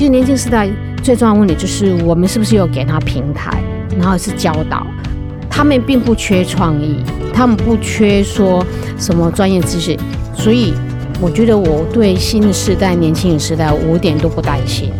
其实年轻时代最重要的问题就是我们是不是有给他平台，然后是教导。他们并不缺创意，他们不缺说什么专业知识，所以我觉得我对新的时代、年轻的时代，我一点都不担心。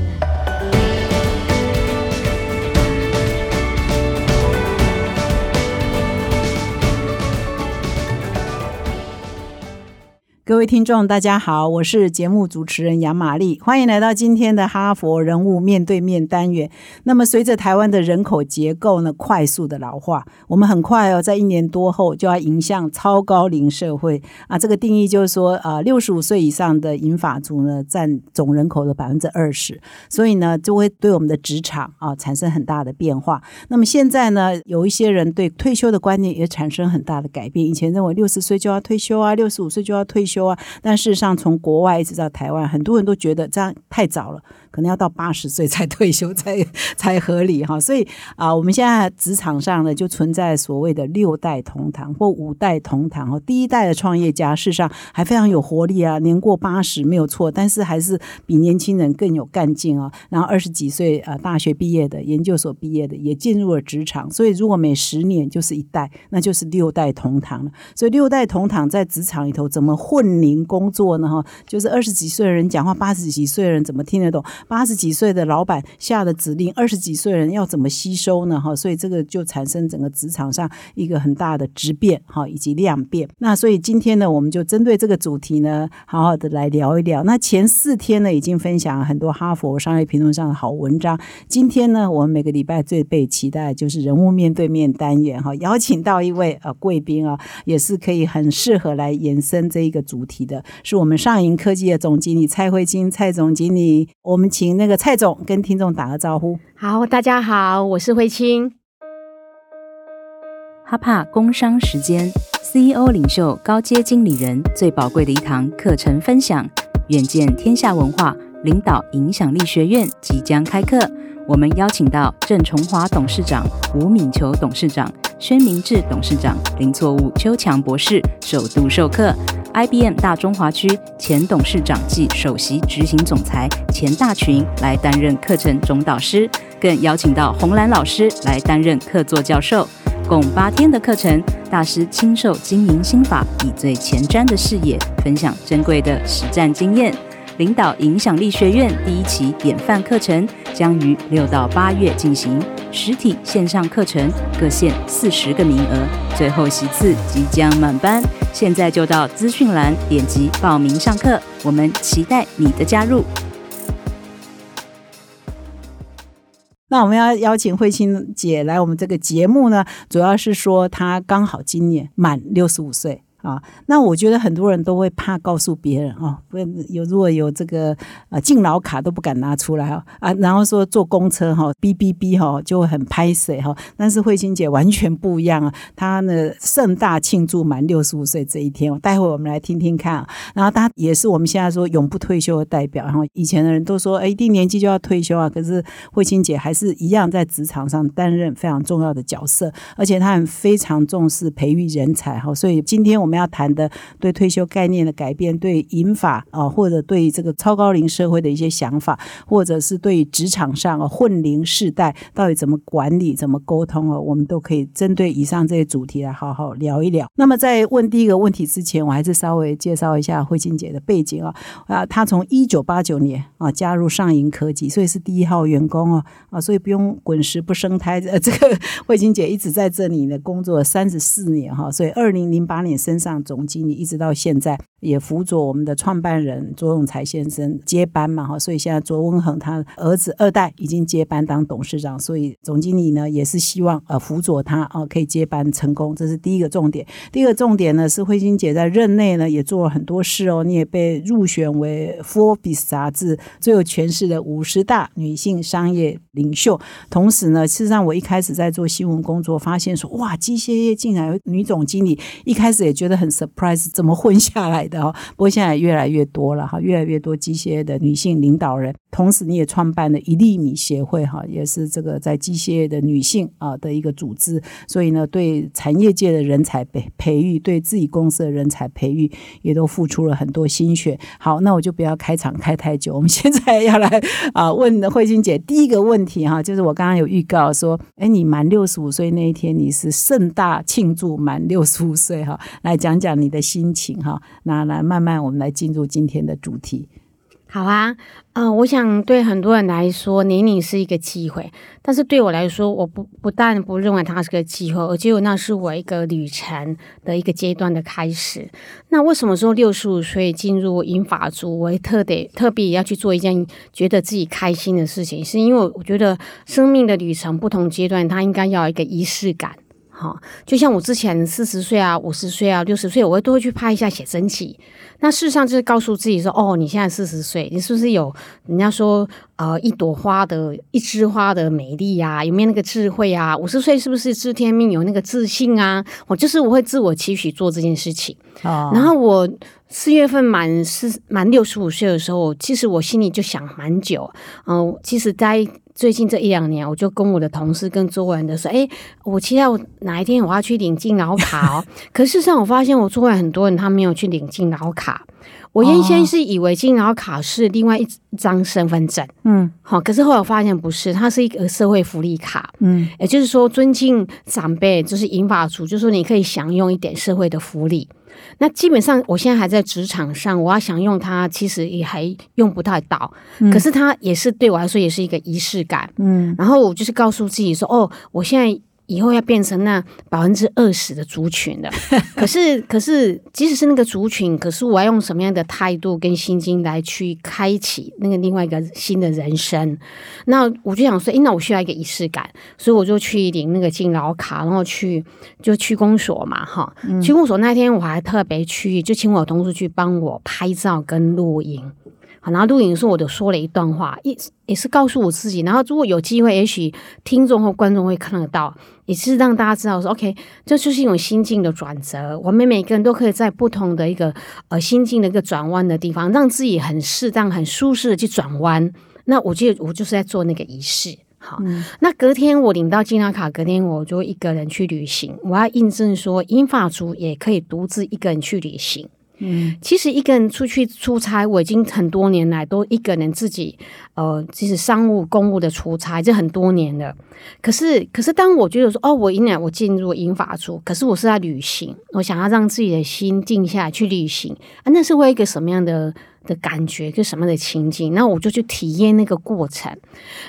各位听众，大家好，我是节目主持人杨玛丽，欢迎来到今天的哈佛人物面对面单元。那么，随着台湾的人口结构呢快速的老化，我们很快哦，在一年多后就要迎向超高龄社会啊。这个定义就是说，啊，六十五岁以上的银发族呢占总人口的百分之二十，所以呢就会对我们的职场啊产生很大的变化。那么现在呢，有一些人对退休的观念也产生很大的改变。以前认为六十岁就要退休啊，六十五岁就要退休。但事实上，从国外一直到台湾，很多人都觉得这样太早了。可能要到八十岁才退休 才才合理哈，所以啊，我们现在职场上呢就存在所谓的六代同堂或五代同堂哦。第一代的创业家事实上还非常有活力啊，年过八十没有错，但是还是比年轻人更有干劲啊。然后二十几岁啊，大学毕业的、研究所毕业的也进入了职场，所以如果每十年就是一代，那就是六代同堂了。所以六代同堂在职场里头怎么混龄工作呢？哈，就是二十几岁的人讲话，八十几岁的人怎么听得懂？八十几岁的老板下的指令，二十几岁人要怎么吸收呢？哈，所以这个就产生整个职场上一个很大的质变，哈，以及量变。那所以今天呢，我们就针对这个主题呢，好好的来聊一聊。那前四天呢，已经分享了很多哈佛商业评论上的好文章。今天呢，我们每个礼拜最被期待就是人物面对面单元，哈，邀请到一位呃贵宾啊，也是可以很适合来延伸这一个主题的，是我们上银科技的总经理蔡慧金蔡总经理，我们。请那个蔡总跟听众打个招呼。好，大家好，我是慧清。哈帕工商时间，CEO 领袖高阶经理人最宝贵的一堂课程分享，远见天下文化领导影响力学院即将开课。我们邀请到郑崇华董事长、吴敏球董事长、宣明志董事长、林错误邱强博士首度授课。IBM 大中华区前董事长暨首席执行总裁钱大群来担任课程总导师，更邀请到红兰老师来担任客座教授。共八天的课程，大师亲授经营心法，以最前瞻的视野分享珍贵的实战经验。领导影响力学院第一期典范课程将于六到八月进行，实体线上课程各限四十个名额，最后席次即将满班。现在就到资讯栏点击报名上课，我们期待你的加入。那我们要邀请慧清姐来我们这个节目呢，主要是说她刚好今年满六十五岁。啊，那我觉得很多人都会怕告诉别人啊，不有如果有这个呃敬老卡都不敢拿出来啊啊，然后说坐公车哈哔哔哔哈就会很拍水哈，但是慧心姐完全不一样啊，她呢盛大庆祝满六十五岁这一天，待会我们来听听看啊，然后她也是我们现在说永不退休的代表，然后以前的人都说哎一定年纪就要退休啊，可是慧心姐还是一样在职场上担任非常重要的角色，而且她很非常重视培育人才哈，所以今天我们。我们要谈的对退休概念的改变，对银法啊，或者对这个超高龄社会的一些想法，或者是对职场上啊混龄世代到底怎么管理、怎么沟通哦，我们都可以针对以上这些主题来好好聊一聊。那么在问第一个问题之前，我还是稍微介绍一下慧静姐的背景啊啊，她从一九八九年啊加入上银科技，所以是第一号员工哦啊，所以不用滚石不生胎。呃，这个慧静姐一直在这里呢工作三十四年哈，所以二零零八年升。上总经理一直到现在也辅佐我们的创办人卓永才先生接班嘛哈，所以现在卓文恒他儿子二代已经接班当董事长，所以总经理呢也是希望呃辅佐他啊可以接班成功，这是第一个重点。第二个重点呢是慧心姐在任内呢也做了很多事哦，你也被入选为《Forbes》杂志最有权势的五十大女性商业领袖。同时呢，事实上我一开始在做新闻工作，发现说哇，机械业竟然有女总经理，一开始也觉得。得很 surprise，怎么混下来的哦？不过现在越来越多了哈，越来越多机械的女性领导人。同时，你也创办了一粒米协会哈，也是这个在机械的女性啊的一个组织。所以呢，对产业界的人才培培育，对自己公司的人才培育，也都付出了很多心血。好，那我就不要开场开太久，我们现在要来啊问慧晶姐第一个问题哈，就是我刚刚有预告说，哎，你满六十五岁那一天，你是盛大庆祝满六十五岁哈，来讲讲你的心情哈，那来慢慢我们来进入今天的主题。好啊，嗯，我想对很多人来说，年龄是一个机会，但是对我来说，我不不但不认为它是个机会，而且那是我一个旅程的一个阶段的开始。那为什么说六十五岁进入银法族，我特得特别要去做一件觉得自己开心的事情？是因为我觉得生命的旅程不同阶段，它应该要一个仪式感。好，就像我之前四十岁啊、五十岁啊、六十岁，我会都会去拍一下写真集。那事实上就是告诉自己说：哦，你现在四十岁，你是不是有人家说呃一朵花的一枝花的美丽呀？有没有那个智慧啊？五十岁是不是知天命有那个自信啊？我就是我会自我期许做这件事情。然后我四月份满四满六十五岁的时候，其实我心里就想蛮久。嗯，其实在。最近这一两年，我就跟我的同事、跟周围人都说：“哎，我期待我哪一天我要去领敬老卡哦。”可事实上，我发现我周围很多人他没有去领敬老卡。我原先是以为敬老卡是另外一张身份证，嗯，好，可是后来我发现不是，它是一个社会福利卡，嗯，也就是说尊敬长辈，就是银发族，就是说你可以享用一点社会的福利。那基本上，我现在还在职场上，我要想用它，其实也还用不太到。可是它也是对我来说，也是一个仪式感。嗯，然后我就是告诉自己说，哦，我现在。以后要变成那百分之二十的族群的，可是可是，即使是那个族群，可是我要用什么样的态度跟心境来去开启那个另外一个新的人生？那我就想说，诶，那我需要一个仪式感，所以我就去领那个敬老卡，然后去就去公所嘛，哈，去公所那天我还特别去，就请我同事去帮我拍照跟录影。好，然后录影时候我就说了一段话，也也是告诉我自己。然后如果有机会，也许听众或观众会看得到，也是让大家知道说，OK，这就是一种心境的转折。我们每个人都可以在不同的一个呃心境的一个转弯的地方，让自己很适当、很舒适的去转弯。那我觉得我就是在做那个仪式。好，那隔天我领到金卡卡，隔天我就一个人去旅行。我要印证说，英法族也可以独自一个人去旅行。嗯，其实一个人出去出差，我已经很多年来都一个人自己，呃，就是商务公务的出差，这很多年了。可是，可是当我觉得说，哦，我一年我进入英法族，可是我是在旅行，我想要让自己的心静下来去旅行啊，那是为一个什么样的？的感觉就什么的情景，那我就去体验那个过程。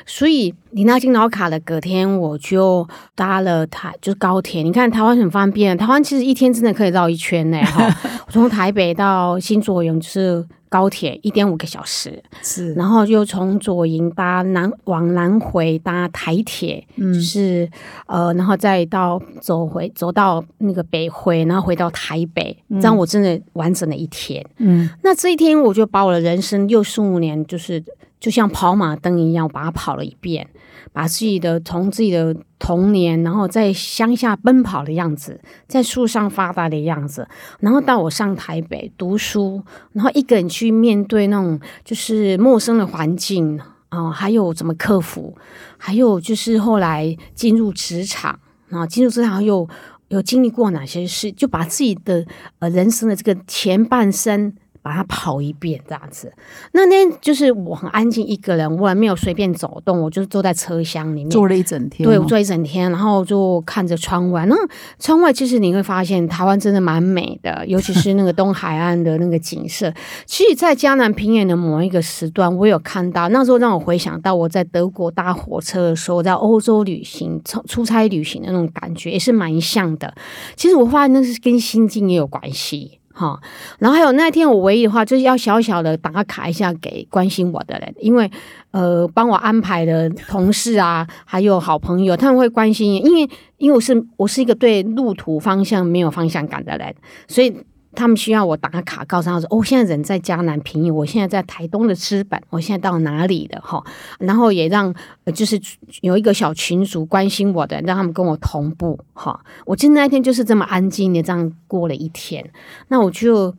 所以你拿金老卡的隔天，我就搭了台，就是高铁。你看台湾很方便，台湾其实一天真的可以绕一圈呢。哈，我从台北到新左营就是。高铁一点五个小时，是，然后又从左营搭南往南回搭台铁，嗯，是呃，然后再到走回走到那个北回，然后回到台北，这样我真的完整的一天，嗯，那这一天我就把我的人生六十五年，就是就像跑马灯一样，把它跑了一遍。把自己的从自己的童年，然后在乡下奔跑的样子，在树上发呆的样子，然后到我上台北读书，然后一个人去面对那种就是陌生的环境啊，还有怎么克服，还有就是后来进入职场啊，进入职场又有经历过哪些事，就把自己的呃人生的这个前半生。把它跑一遍这样子，那天就是我很安静一个人，我也没有随便走动，我就坐在车厢里面坐了一整天。对，我坐一整天，然后就看着窗外。那窗外其实你会发现，台湾真的蛮美的，尤其是那个东海岸的那个景色。其实，在江南平原的某一个时段，我有看到，那时候让我回想到我在德国搭火车的时候，在欧洲旅行、出出差旅行的那种感觉，也是蛮像的。其实我发现那是跟心境也有关系。哈，然后还有那天我唯一的话就是要小小的打卡一下给关心我的人，因为呃帮我安排的同事啊，还有好朋友，他们会关心，因为因为我是我是一个对路途方向没有方向感的人，所以他们需要我打卡，告诉他说：“哦，我现在人在江南平邑，我现在在台东的资本，我现在到哪里了？”哈，然后也让呃就是有一个小群组关心我的，让他们跟我同步。哈，我记得那一天就是这么安静的这样过了一天，那我就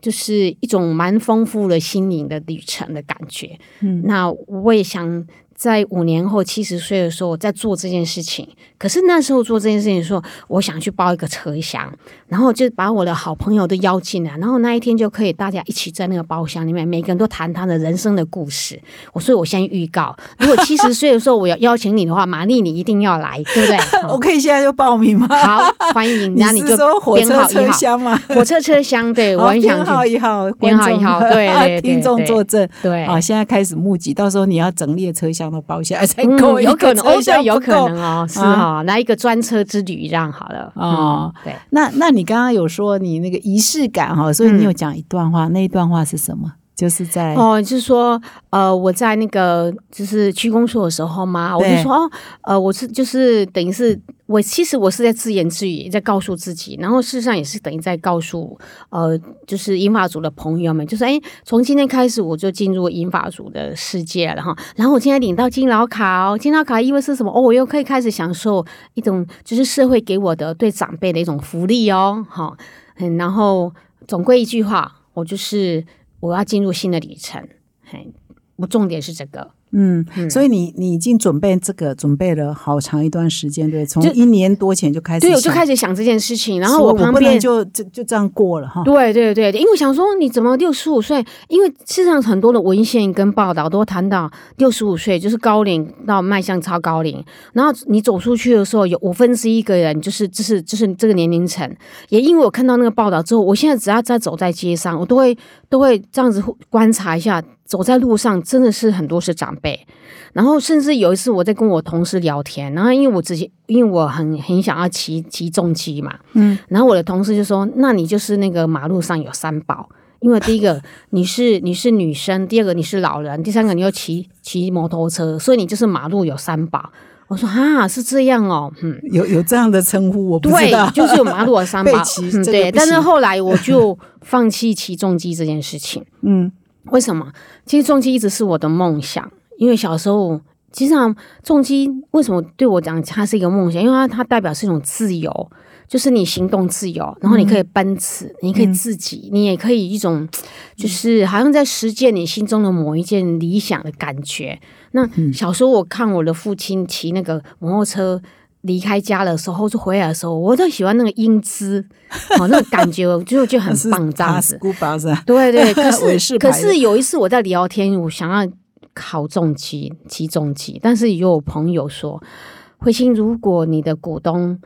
就是一种蛮丰富的心灵的旅程的感觉。嗯，那我也想。在五年后七十岁的时候，我在做这件事情。可是那时候做这件事情的时候，我想去包一个车厢，然后就把我的好朋友都邀进来，然后那一天就可以大家一起在那个包厢里面，每个人都谈他的人生的故事。我所以，我先预告，如果七十岁的时候我要邀请你的话，玛丽你一定要来，对不对？我可以现在就报名吗？好，欢迎。那 你就火车车厢吗？火车车厢，对我很想编号一号，编号一号，对 对对，听众作证，对。好，现在开始募集，到时候你要整列车厢。包下来才够，有可能哦，对，有可能哦，是哈，来一个专车之旅这样好了哦。对，那那你刚刚有说你那个仪式感哈，所以你有讲一段话，那一段话是什么？就是在哦，就是说，呃，我在那个就是区公所的时候嘛，我就说哦，呃，我是就是等于是我其实我是在自言自语，在告诉自己，然后事实上也是等于在告诉呃，就是英法组的朋友们，就是哎，从今天开始我就进入英法组的世界了哈，然后我今天领到金老卡哦，金老卡意味是什么？哦，我又可以开始享受一种就是社会给我的对长辈的一种福利哦，好，嗯，然后总归一句话，我就是。我要进入新的里程，嘿，我重点是这个。嗯，所以你你已经准备这个准备了好长一段时间，对，从一年多前就开始，对，我就开始想这件事情，然后我旁边就就就这样过了哈。对对对，因为想说你怎么六十五岁？因为事实上很多的文献跟报道都谈到六十五岁就是高龄到迈向超高龄，然后你走出去的时候有五分之一个人就是就是就是这个年龄层。也因为我看到那个报道之后，我现在只要在走在街上，我都会都会这样子观察一下。走在路上真的是很多是长辈，然后甚至有一次我在跟我同事聊天，然后因为我之前因为我很很想要骑骑重机嘛，嗯，然后我的同事就说：“那你就是那个马路上有三宝，因为第一个 你是你是女生，第二个你是老人，第三个你又骑骑摩托车，所以你就是马路有三宝。”我说：“啊，是这样哦，嗯，有有这样的称呼，我不知道，就是有马路有三宝，对。但是后来我就放弃骑重机这件事情，嗯。”为什么？其实重机一直是我的梦想，因为小时候，其实上重机为什么对我讲它是一个梦想？因为它它代表是一种自由，就是你行动自由，然后你可以奔驰，你可以自己，你也可以一种，就是好像在实践你心中的某一件理想的感觉。那小时候我看我的父亲骑那个摩托车。离开家的时候，就回来的时候，我都喜欢那个英姿，哦，那个感觉就就很棒，这样子。对对，可是可是有一次我在聊天，我想要考重机，骑重机，但是有朋友说，慧心，如果你的股东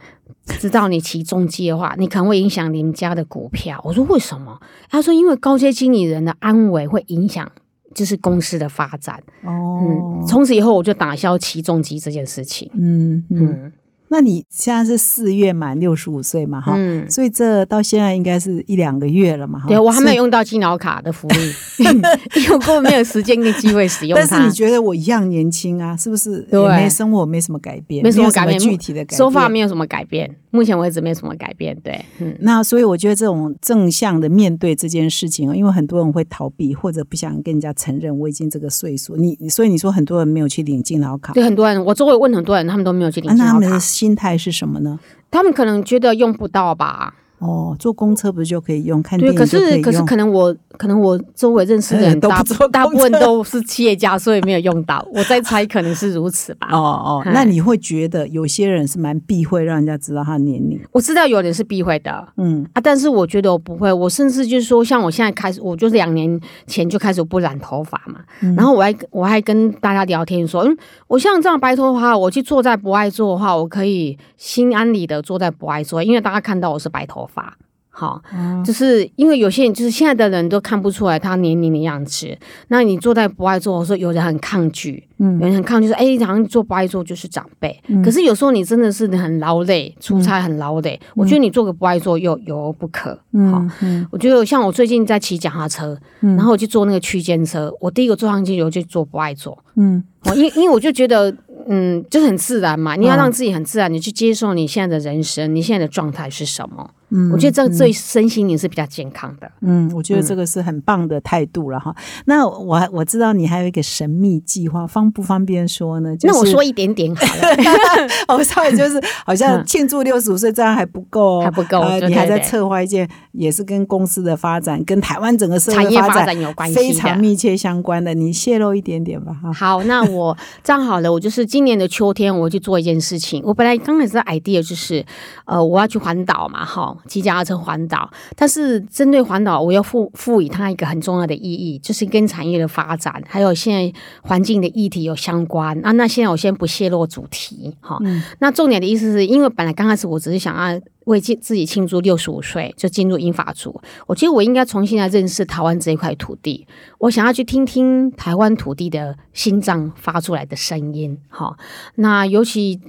知道你骑重机的话，你可能会影响你们家的股票。我说为什么？他说因为高阶经理人的安危会影响，就是公司的发展。哦，嗯，从此以后我就打消骑重机这件事情。嗯嗯。那你现在是四月满六十五岁嘛？哈，所以这到现在应该是一两个月了嘛？哈对，我还没有用到敬老卡的福利，因为我根本没有时间跟机会使用它。但是你觉得我一样年轻啊？是不是？对，没生活没什么改变，没什么改变，具体的改变，说法没有什么改变。目前为止没有什么改变。对，嗯。那所以我觉得这种正向的面对这件事情，因为很多人会逃避或者不想跟人家承认我已经这个岁数。你所以你说很多人没有去领敬老卡，对，很多人我周围问很多人，他们都没有去领敬老卡。心态是什么呢？他们可能觉得用不到吧。哦，坐公车不是就可以用？看电影可是可是可能我可能我周围认识的人 大大部分都是企业家，所以没有用到。我在猜可能是如此吧。哦哦，那你会觉得有些人是蛮避讳让人家知道他年龄？我知道有人是避讳的，嗯啊，但是我觉得我不会。我甚至就是说，像我现在开始，我就是两年前就开始不染头发嘛。然后我还我还跟大家聊天说，嗯，我像这样白头发，我去坐在不爱坐的话，我可以心安理得坐在不爱坐，因为大家看到我是白头发。好，就是因为有些人就是现在的人都看不出来他年龄的样子。那你坐在不爱坐，说有人很抗拒，嗯，有人很抗拒说，哎，好像坐不爱坐就是长辈。可是有时候你真的是很劳累，出差很劳累，我觉得你坐个不爱坐又有不可。好，我觉得像我最近在骑脚踏车，然后我去坐那个区间车，我第一个坐上去我就坐不爱坐，嗯，因因为我就觉得，嗯，就是很自然嘛，你要让自己很自然，你去接受你现在的人生，你现在的状态是什么。嗯我觉得这个对身心灵是比较健康的。嗯，我觉得这个是很棒的态度了哈。那我还我知道你还有一个神秘计划，方不方便说呢？就是、那我说一点点好了，我 稍微就是好像庆祝六十五岁这样还不够哦，还不够呃你还在策划一件也是跟公司的发展、跟台湾整个社会产业发展展有关系非常。密切相关的，你泄露一点点吧哈。好，那我这样好了，我就是今年的秋天，我去做一件事情。我本来刚开始的 idea 就是，呃，我要去环岛嘛，哈，骑脚踏车环岛。但是针对环岛，我要赋赋予它一个很重要的意义，就是跟产业的发展，还有现在环境的议题有相关。啊，那现在我先不泄露主题，哈。那重点的意思是因为本来刚开始我只是想要为自自己庆祝六十五岁就进入英法族，我觉得我应该重新来认识台湾这一块土地，我想要去听听台湾土地的心脏发出来的声音。哈，那尤其。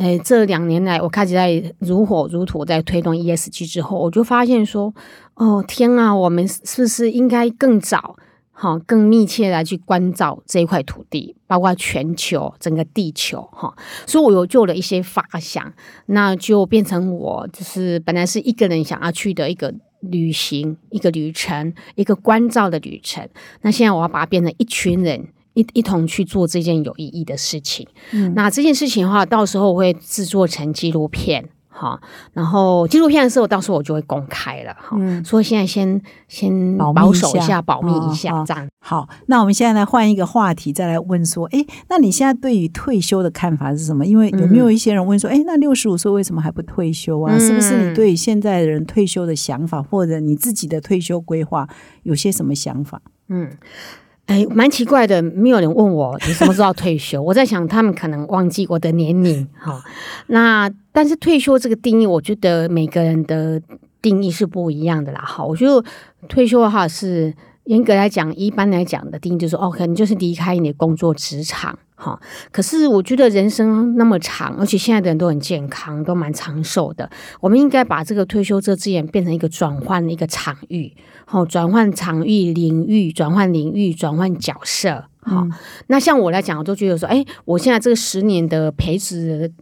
诶，这两年来，我开始在如火如荼在推动 ESG 之后，我就发现说，哦天啊，我们是不是应该更早，哈，更密切来去关照这一块土地，包括全球整个地球，哈，所以我有做了一些发想，那就变成我就是本来是一个人想要去的一个旅行，一个旅程，一个关照的旅程，那现在我要把它变成一群人。一一同去做这件有意义的事情。嗯，那这件事情的话，到时候我会制作成纪录片。哈，然后纪录片的时候，到时候我就会公开了哈。所以现在先先保守一一下下，保密哦一下哦，这样。好，那我们现在来换一个话题，再来问说，哎，那你现在对于退休的看法是什么？因为有没有一些人问说，哎、那六十五岁为什么还不退休啊？嗯是不是你对现在的人退休的想法，或者你自己的退休规划有些什么想法？哎，蛮奇怪的，没有人问我你什么时候退休。我在想，他们可能忘记我的年龄哈、那但是退休这个定义，我觉得每个人的定义是不一样的啦。哈，我觉得退休的话是严格来讲，一般来讲的定义就是哦，可能就是离开你的工作职场。哈，可是我觉得人生那么长，而且现在的人都很健康，都蛮长寿的。我们应该把这个退休这字眼变成一个转换的一个场域，好、转换场域、领域，转换领域，转换角色。好、那像我来讲，我都觉得说，哎，我现在这个十年的培植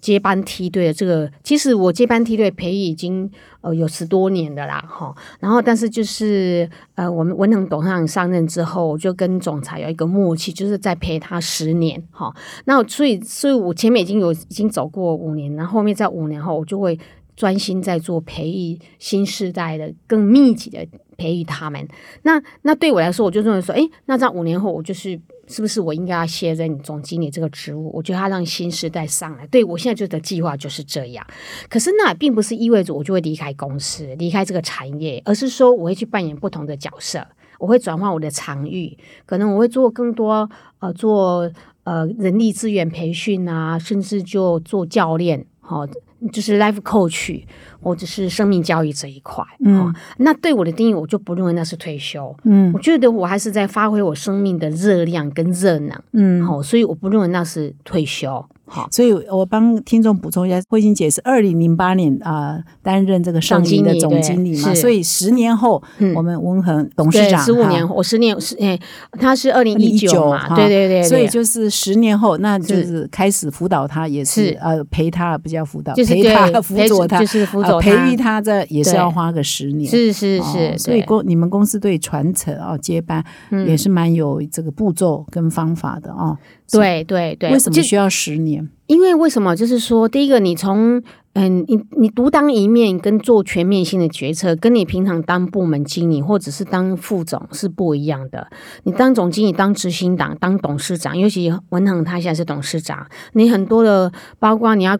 接班梯队的这个，其实我接班梯队培育已经呃有十多年的啦，哈。然后，但是就是呃，我们文能董事长上任之后，我就跟总裁有一个默契，就是在陪他十年，哈。那所以，所以我前面已经有已经走过五年，然后后面在五年后，我就会专心在做培育新时代的更密集的培育他们。那那对我来说，我就认为说，诶，那在五年后，我就是是不是我应该要卸任总经理这个职务？我觉得他让新时代上来。对我现在就的计划就是这样。可是那并不是意味着我就会离开公司、离开这个产业，而是说我会去扮演不同的角色，我会转换我的场域，可能我会做更多呃做呃人力资源培训啊，甚至就做教练，好、就是 life coach 或者是生命教育这一块，嗯，那对我的定义，我就不认为那是退休，嗯。我觉得我还是在发挥我生命的热量跟热能，嗯，好、所以我不认为那是退休，好、所以我帮听众补充一下，慧晶姐是二零零八年啊、担任这个上银的总经理嘛，理所以十年后，嗯。我们文恒董事，长十五年，我十年是诶，他是二零一九嘛，对对对对，所以就是十年后，那就是开始辅导他，也是是。呃陪他，不叫辅导，就是陪他 辅佐他，就是辅呃佐他。培育他，这也是要花个十年。是是哦是，对。所以公你们公司对传承哦接班嗯。也是蛮有这个步骤跟方法的哦。对对对，为什么需要十年？因为为什么？就是说，第一个，你从嗯，你你独当一面跟做全面性的决策，跟你平常当部门经理或者是当副总是不一样的。你当总经理、当执行长、当董事长，尤其文恒他现在是董事长，你很多的，包括你要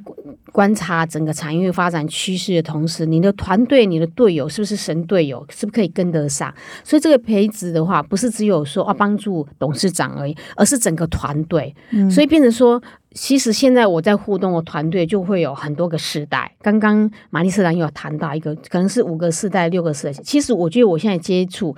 观察整个产业发展趋势的同时，你的团队、你的队友是不是神队友，是不是可以跟得上？所以这个培植的话，不是只有说啊帮助董事长而已，而是整个团队。所以变成说，其实现在我在互动的团队就会有很多个世代。刚刚玛丽社长有谈到一个，可能是五个世代、六个世代。其实我觉得我现在接触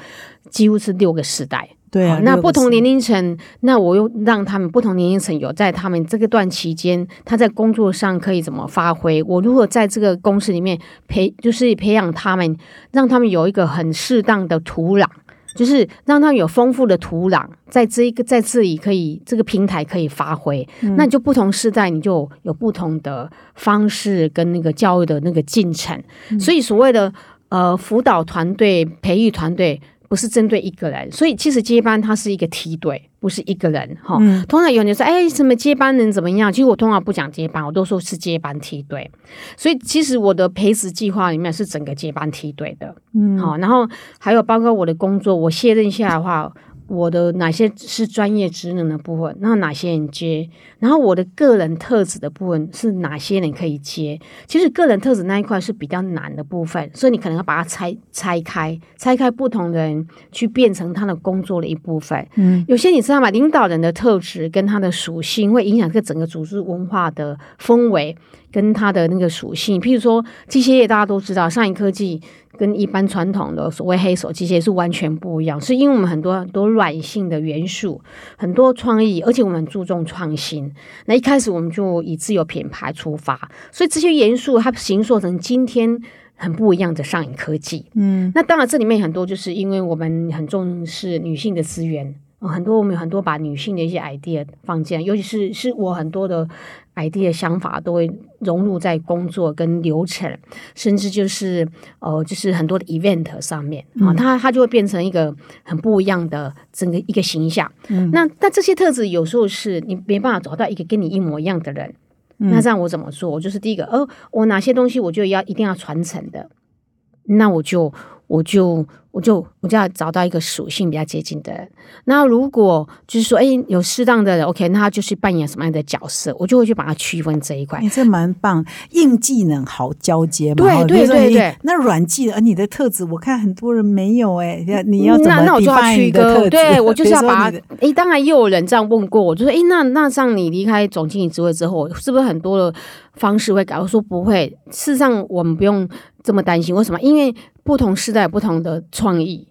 几乎是六个世代。对啊，那不同年龄层，那我又让他们不同年龄层有在他们这个段期间，他在工作上可以怎么发挥？我如何在这个公司里面培，就是培养他们，让他们有一个很适当的土壤。就是让他们有丰富的土壤，在这一个在这里可以这个平台可以发挥。那就不同时代，你就有不同的方式跟那个教育的那个进程。所以所谓的呃辅导团队、培育团队。不是针对一个人，所以其实接班它是一个梯队，不是一个人哈。通常有人说，哎，什么接班人怎么样？其实我通常不讲接班，我都说是接班梯队。所以其实我的培植计划里面是整个接班梯队的，嗯，好，然后还有包括我的工作，我卸任下来的话。我的哪些是专业职能的部分？那哪些人接？然后我的个人特质的部分是哪些人可以接？其实个人特质那一块是比较难的部分，所以你可能要把它拆拆开，拆开不同的人去变成他的工作的一部分。嗯，有些你知道吗？领导人的特质跟他的属性会影响这整个组织文化的氛围跟它的那个属性。譬如说机械业，大家都知道，上一科技。跟一般传统的所谓黑手机械是完全不一样，是因为我们很多很多软性的元素，很多创意，而且我们注重创新。那一开始我们就以自有品牌出发，所以这些元素它形塑成今天很不一样的上影科技。嗯，那当然这里面很多就是因为我们很重视女性的资源。很多我们有很多把女性的一些 idea 放进来，尤其是是我很多的 idea 想法都会融入在工作跟流程，甚至就是呃就是很多的 event 上面啊，它它就会变成一个很不一样的整个一个形象。那但这些特质有时候是你没办法找到一个跟你一模一样的人，那这样我怎么做？我就是第一个，哦，我哪些东西我就要一定要传承的，那我就我就。我就我就要找到一个属性比较接近的人。那如果就是说，哎，有适当的人，OK，那他就是扮演什么样的角色，我就会去把它区分这一块。你这蛮棒，硬技能好交接嘛。对对对对。那软技能，你的特质，我看很多人没有哎，你要怎么那我就要区隔。对我就是要把。哎，当然也有人这样问过我，就说，哎，那那像你离开总经理职位之后，是不是很多的方式会改？我说不会，事实上我们不用这么担心。为什么？因为。不同时代有不同的创意，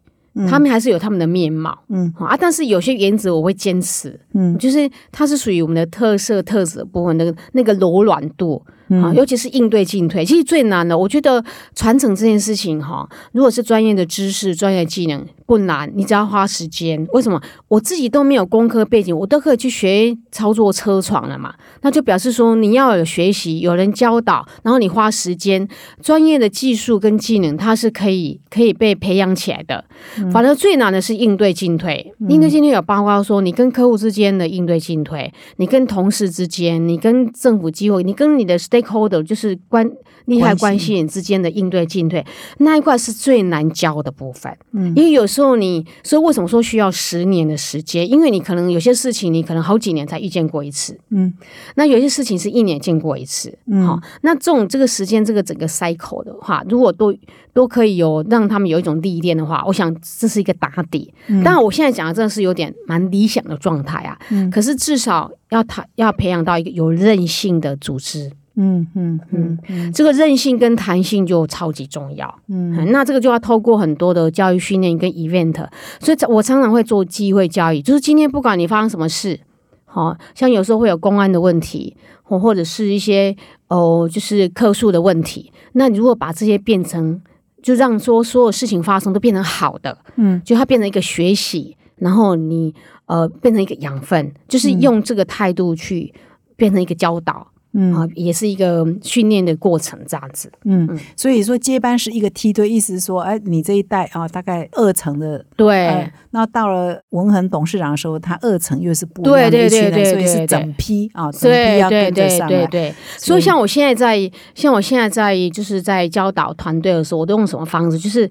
他们还是有他们的面貌，嗯。啊，但是有些原则我会坚持，嗯，就是它是属于我们的特色特质部分那个那个柔软度。啊，尤其是应对进退，其实最难的，我觉得传承这件事情哈，如果是专业的知识、专业技能不难，你只要花时间。为什么我自己都没有工科背景，我都可以去学操作车床了嘛？那就表示说你要有学习，有人教导，然后你花时间，专业的技术跟技能，它是可以可以被培养起来的。反正最难的是应对进退，应对进退有包括说你跟客户之间的应对进退，你跟同事之间，你跟政府机构，你跟你的 stakeholder 就是关利害关系人之间的应对进退，那一块是最难教的部分。嗯，因为有时候你所以为什么说需要十年的时间？因为你可能有些事情你可能好几年才遇见过一次，嗯，那有些事情是一年见过一次，嗯，好，那这种这个时间这个整个 cycle 的话，如果都都可以有让他们有一种历练的话，我想这是一个打底。当然，我现在讲的真的是有点蛮理想的状态啊，嗯，可是至少要他要培养到一个有韧性的组织。嗯嗯嗯，这个韧性跟弹性就超级重要。嗯，那这个就要透过很多的教育训练跟 event，所以我常常会做机会教育，就是今天不管你发生什么事，好像有时候会有公安的问题，或或者是一些哦，就是客诉的问题。那你如果把这些变成，就让说所有事情发生都变成好的，嗯，就它变成一个学习，然后你呃变成一个养分，就是用这个态度去变成一个教导。嗯啊，也是一个训练的过程，这样子。嗯，所以说接班是一个梯队，意思是说，哎，你这一代啊，大概二层的，对。那到了文恒董事长的时候，他二层又是不一样的群人，所以是整批啊，整批要跟得上来。对，所以像我现在在，像我现在在，就是在教导团队的时候，我都用什么方式？就是。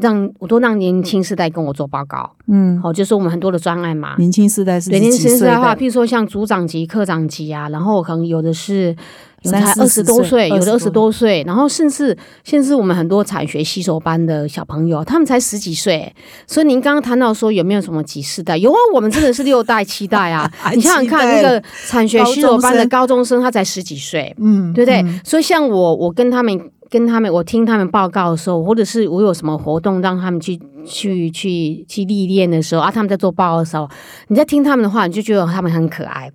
让我都让年轻世代跟我做报告，嗯，好，就是我们很多的专案嘛。年轻世代是年轻世代的话，譬如说像组长级、科长级啊，然后可能有的是有才二十多岁，有的二十多岁，然后甚至甚至我们很多产学新手班的小朋友，他们才十几岁。所以您刚刚谈到说有没有什么几世代？有啊，我们真的是六代七代啊！你想想看，那个产学新手班的高中生，他才十几岁，嗯，对不对？所以像我，我跟他们。跟他们，我听他们报告的时候，或者是我有什么活动让他们去去去去历练的时候啊，他们在做报告的时候，你在听他们的话，你就觉得他们很可爱。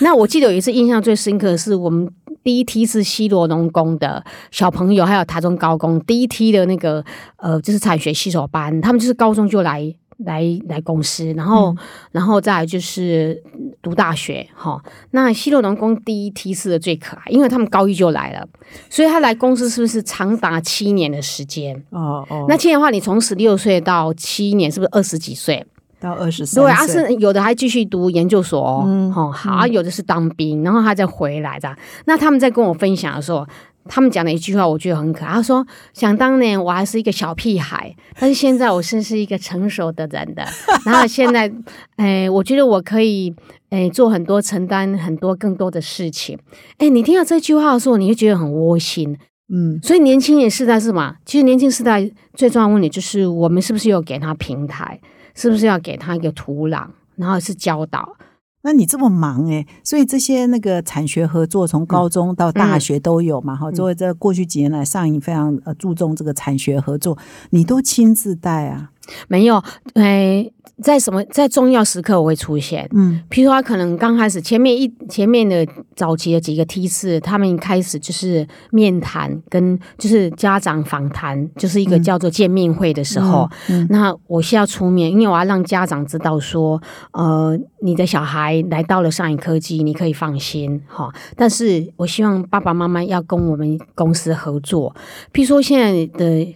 那我记得有一次印象最深刻的是，我们第一梯是西罗农工的小朋友，还有台中高工第一梯的那个呃，就是产学新手班，他们就是高中就来来来公司，然后、然后再来就是读大学哈。那西洛农工第一梯次的最可爱，因为他们高一就来了，所以他来公司是不是长达七年的时间？哦哦，那七年的话，你从十六岁到七年，是不是二十几岁？到二十岁对啊，是有的还继续读研究所哦，嗯哦好、啊，有的是当兵，然后他再回来的。那他们在跟我分享的时候，他们讲的一句话，我觉得很可爱。他说：“想当年我还是一个小屁孩，但是现在我是是一个成熟的人的。然后现在，哎，我觉得我可以，哎，做很多承担很多更多的事情。哎，你听到这句话的时候，你会觉得很窝心。嗯所以年轻人世代是什么？其实年轻时代最重要的问题就是，我们是不是有给他平台？是不是要给他一个土壤，然后是教导？那你这么忙诶，所以这些那个产学合作，从高中到大学都有嘛？哈、作为这过去几年来，上影非常呃注重这个产学合作，你都亲自带啊？没有，哎，在什么在重要时刻我会出现。嗯譬如说，他可能刚开始前面一前面的早期的几个梯次，他们开始就是面谈跟就是家长访谈，就是一个叫做见面会的时候，嗯那我需要出面，因为我要让家长知道说，呃，你的小孩来到了上影科技，你可以放心哈。但是我希望爸爸妈妈要跟我们公司合作，譬如说现在的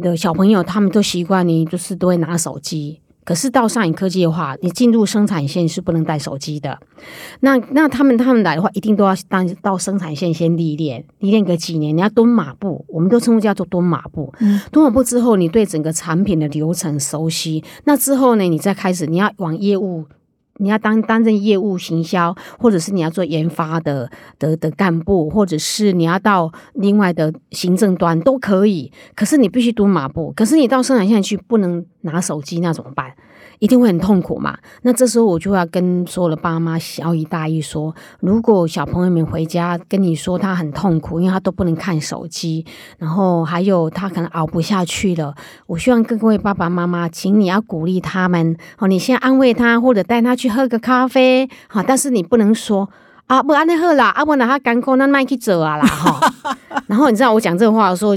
的小朋友，他们都习惯你就是都会拿手机。可是到上影科技的话，你进入生产线是不能带手机的。那那他们他们来的话，一定都要当到生产线先历练，历练个几年，你要蹲马步，我们都称呼叫做蹲马步。嗯蹲马步之后，你对整个产品的流程熟悉，那之后呢，你再开始你要往业务。你要当担任业务行销，或者是你要做研发的的的干部，或者是你要到另外的行政端都可以。可是你必须读马步，可是你到生产线去不能拿手机，那怎么办？一定会很痛苦嘛。那这时候我就要跟所有的爸妈小以大意说，如果小朋友们回家跟你说他很痛苦，因为他都不能看手机，然后还有他可能熬不下去了，我希望各位爸爸妈妈，请你要鼓励他们哦，你先安慰他，或者带他去喝个咖啡，好，但是你不能说。啊，不安尼好啦，啊，不然他干口，那卖去走啊啦，哈。然后你知道我讲这个话的时候，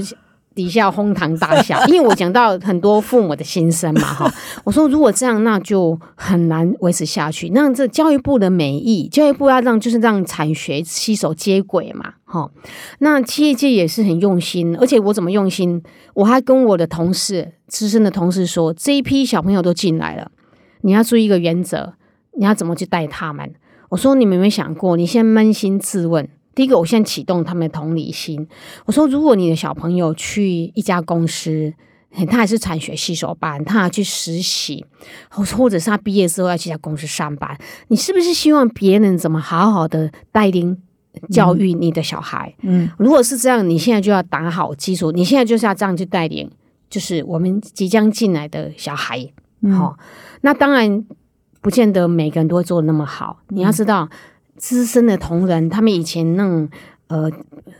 底下哄堂大笑，因为我讲到很多父母的心声嘛，哈。我说如果这样，那就很难维持下去。那这教育部的美意，教育部要让就是让产学携手接轨嘛，哈。那企业界也是很用心，而且我怎么用心？我还跟我的同事、资深的同事说，这一批小朋友都进来了，你要注意一个原则，你要怎么去带他们？我说你们有没有想过？你先扪心自问。第一个，我先启动他们的同理心。我说，如果你的小朋友去一家公司，他还是产学系手班，他要去实习，或或者是他毕业之后要去一家公司上班，你是不是希望别人怎么好好的带领教育你的小孩？嗯如果是这样，你现在就要打好基础，你现在就是要这样去带领，就是我们即将进来的小孩。嗯好、那当然不见得每个人都会做的那么好。你要知道，资深的同仁，他们以前那种呃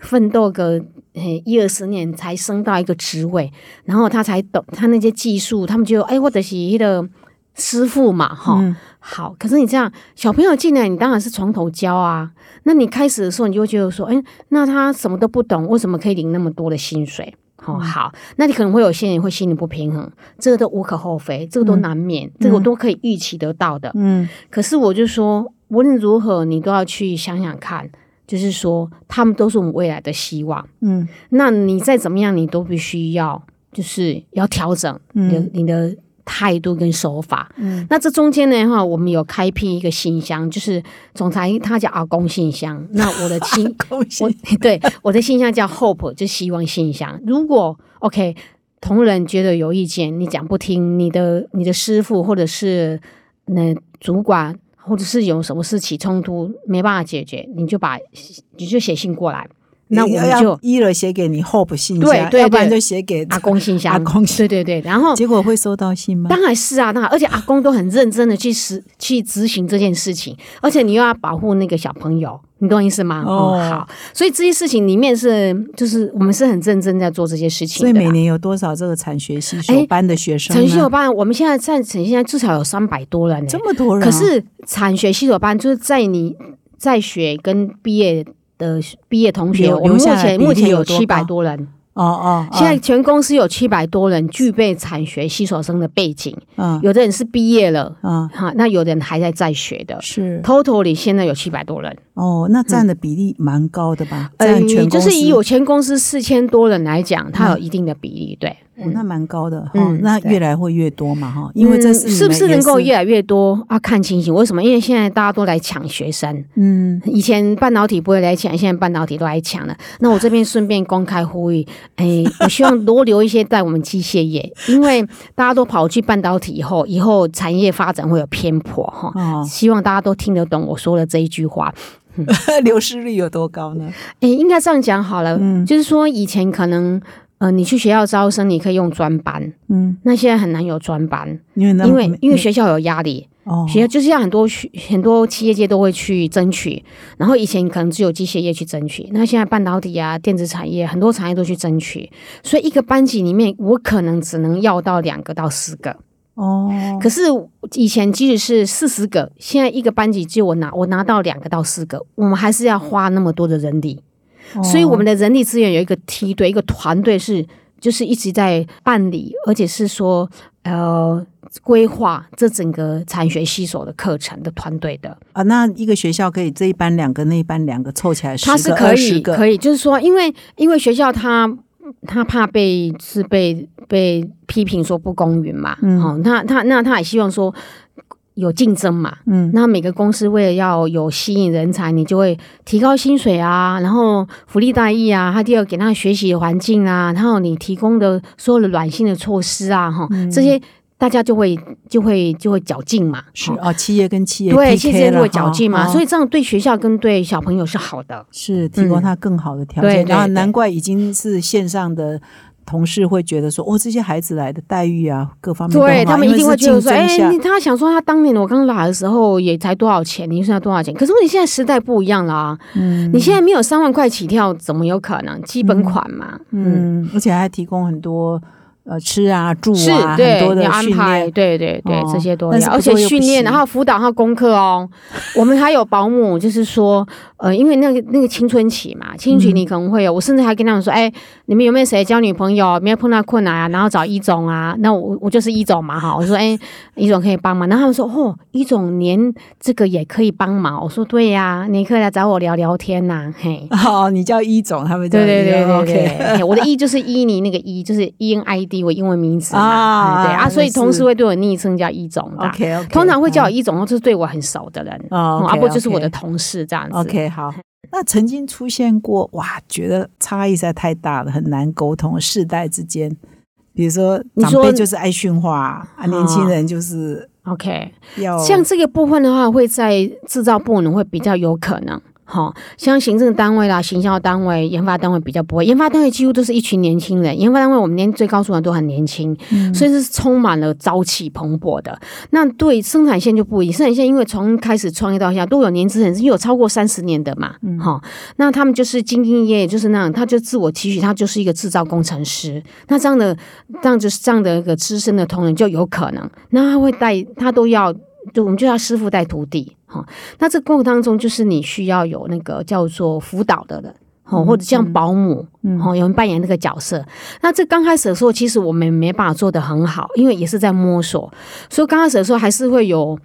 奋斗个嘿一二十年才升到一个职位，然后他才懂他那些技术，他们就哎，或者是一个师傅嘛，哈、嗯好，可是你这样小朋友进来，你当然是从头教啊。那你开始的时候，你就会觉得说，哎，那他什么都不懂，为什么可以领那么多的薪水？哦，好，那你可能会有些人会心理不平衡，这个都无可厚非，这个都难免，这个我都可以预期得到的。嗯可是我就说，无论如何，你都要去想想看，就是说，他们都是我们未来的希望。嗯那你再怎么样，你都必须要就是要调整你的、嗯你的态度跟手法。嗯那这中间呢，哈，我们有开辟一个信箱，就是总裁他叫阿公信箱，那我的 信我对我的信箱叫 Hope，就希望信箱。如果 OK 同仁觉得有意见，你讲不听，你的你的师傅或者是那主管，或者是有什么事起冲突没办法解决，你就把你就写信过来，那我们就一了写给你 Hope 信箱，对对要不然对就写给阿公信箱，阿公信对对对，然后结果会收到信吗？当然是啊，当然，而且阿公都很认真的去实去执行这件事情，而且你又要保护那个小朋友，你懂我意思吗？哦哦，好，所以这些事情里面是就是我们是很认真在做这些事情所以。每年有多少这个产学系手哎班的学生呢？产学有班，我们现在在产现在至少有三百多人呢、这么多人啊，可是产学系所班就是在你在学跟毕业的毕业同学，我们目前目前有七百多人。哦哦，现在全公司有七百多人具备产学系所生的背景，嗯。有的人是毕业了，嗯。哈，那有的人还在在学的。是。Total 里现在有七百多人，哦，那占的比例蛮高的吧？呃占全，就是以有钱公司四千多人来讲，它有一定的比例，对。哦那蛮高的哈嗯，那越来会越多嘛哈，因为这嗯是是不是能够越来来越多啊？看情形。为什么？因为现在大家都来抢学生，嗯以前半导体不会来抢，现在半导体都来抢了。那我这边顺便公开呼吁，哎，我希望多留一些在我们机械业，因为大家都跑去半导体以后，以后产业发展会有偏颇哈。哦，希望大家都听得懂我说的这一句话。流失率有多高呢？哎，应该这样讲好了，嗯。就是说以前可能。呃，你去学校招生，你可以用专班，嗯，那现在很难有专班，因为因为因为学校有压力，哦。学校就是要很多学很多企业界都会去争取，然后以前可能只有机械业去争取，那现在半导体啊、电子产业很多产业都去争取，所以一个班级里面我可能只能要到两个到四个，哦，可是以前即使是四十个，现在一个班级只有我拿我拿到两个到四个，我们还是要花那么多的人力，哦。所以我们的人力资源有一个梯队，一个团队是就是一直在办理，而且是说呃规划这整个产学系所的课程的团队的，啊，那一个学校可以这一班两个，那一班两个，凑起来十个、它是可以可以，就是说，因为因为学校他他怕被是被被批评说不公允嘛，嗯。哦，那他那他也希望说有竞争嘛，嗯。那每个公司为了要有吸引人才，你就会提高薪水啊，然后福利待遇啊，他第二给他学习的环境啊，然后你提供的所有的软性的措施啊，哈、嗯。这些大家就会就会就会较劲嘛，哦是哦，企业跟企业对其实就会较劲嘛，哦所以这样对学校跟对小朋友是好的。是提供他更好的条件，对然后难怪已经是线上的。同事会觉得说，哦，这些孩子来的待遇啊，各方面对他们一定会觉得说，哎、他想说他当年我刚来的时候也才多少钱，你说他多少钱？可是问题现在时代不一样了啊，嗯你现在没有三万块起跳，怎么有可能？基本款嘛，嗯，嗯，而且还提供很多呃吃啊、住啊，很多的安排，对对对，哦这些都要，而且训练，然后辅导，还有功课哦。我们还有保姆，就是说，呃，因为那个那个青春期嘛，青春期嗯你可能会有，我甚至还跟他们说，哎，你们有没有谁交女朋友，没有碰到困难啊？然后找一总啊，那我我就是一总嘛，哈，我说，哎，一总可以帮忙。然后他们说，哦，一总连这个也可以帮忙。我说，对呀、你可以来找我聊聊天呐、嘿。哦，你叫一总，他们叫对对对对对，嘿我的一就是伊尼那个一，就是 E N I D 我英文名字嘛，啊对啊，所以同时会对我昵称叫一总的。OK OK，通常会叫我一总，就是对我很熟的人，哦嗯 OK，啊不就是我的同事这样子。OK，好。那曾经出现过哇，觉得差异实在太大了，很难沟通，世代之间，比如说长你说辈就是爱训话啊，年轻人就是，OK，要像这个部分的话，会在制造部门会比较有可能。好、像行政单位啦、行销单位、研发单位比较不会，研发单位几乎都是一群年轻人。研发单位我们连最高主管都很年轻，嗯所以是充满了朝气蓬勃的。那对生产线就不一样，生产线因为从开始创业到现在都有年资人，是有超过三十年的嘛，嗯哈、那他们就是兢兢业业，就是那样，他就自我提取，他就是一个制造工程师。那这样的，这样就是这样的一个资深的同仁就有可能，那他会带，他都要，就我们就要师傅带徒弟，哈、那这个过程当中，就是你需要有那个叫做辅导的人。哦，或者像保姆，哦，有人扮演那个角色。那这刚开始的时候，其实我们没办法做得很好，因为也是在摸索，所以刚开始的时候还是会有，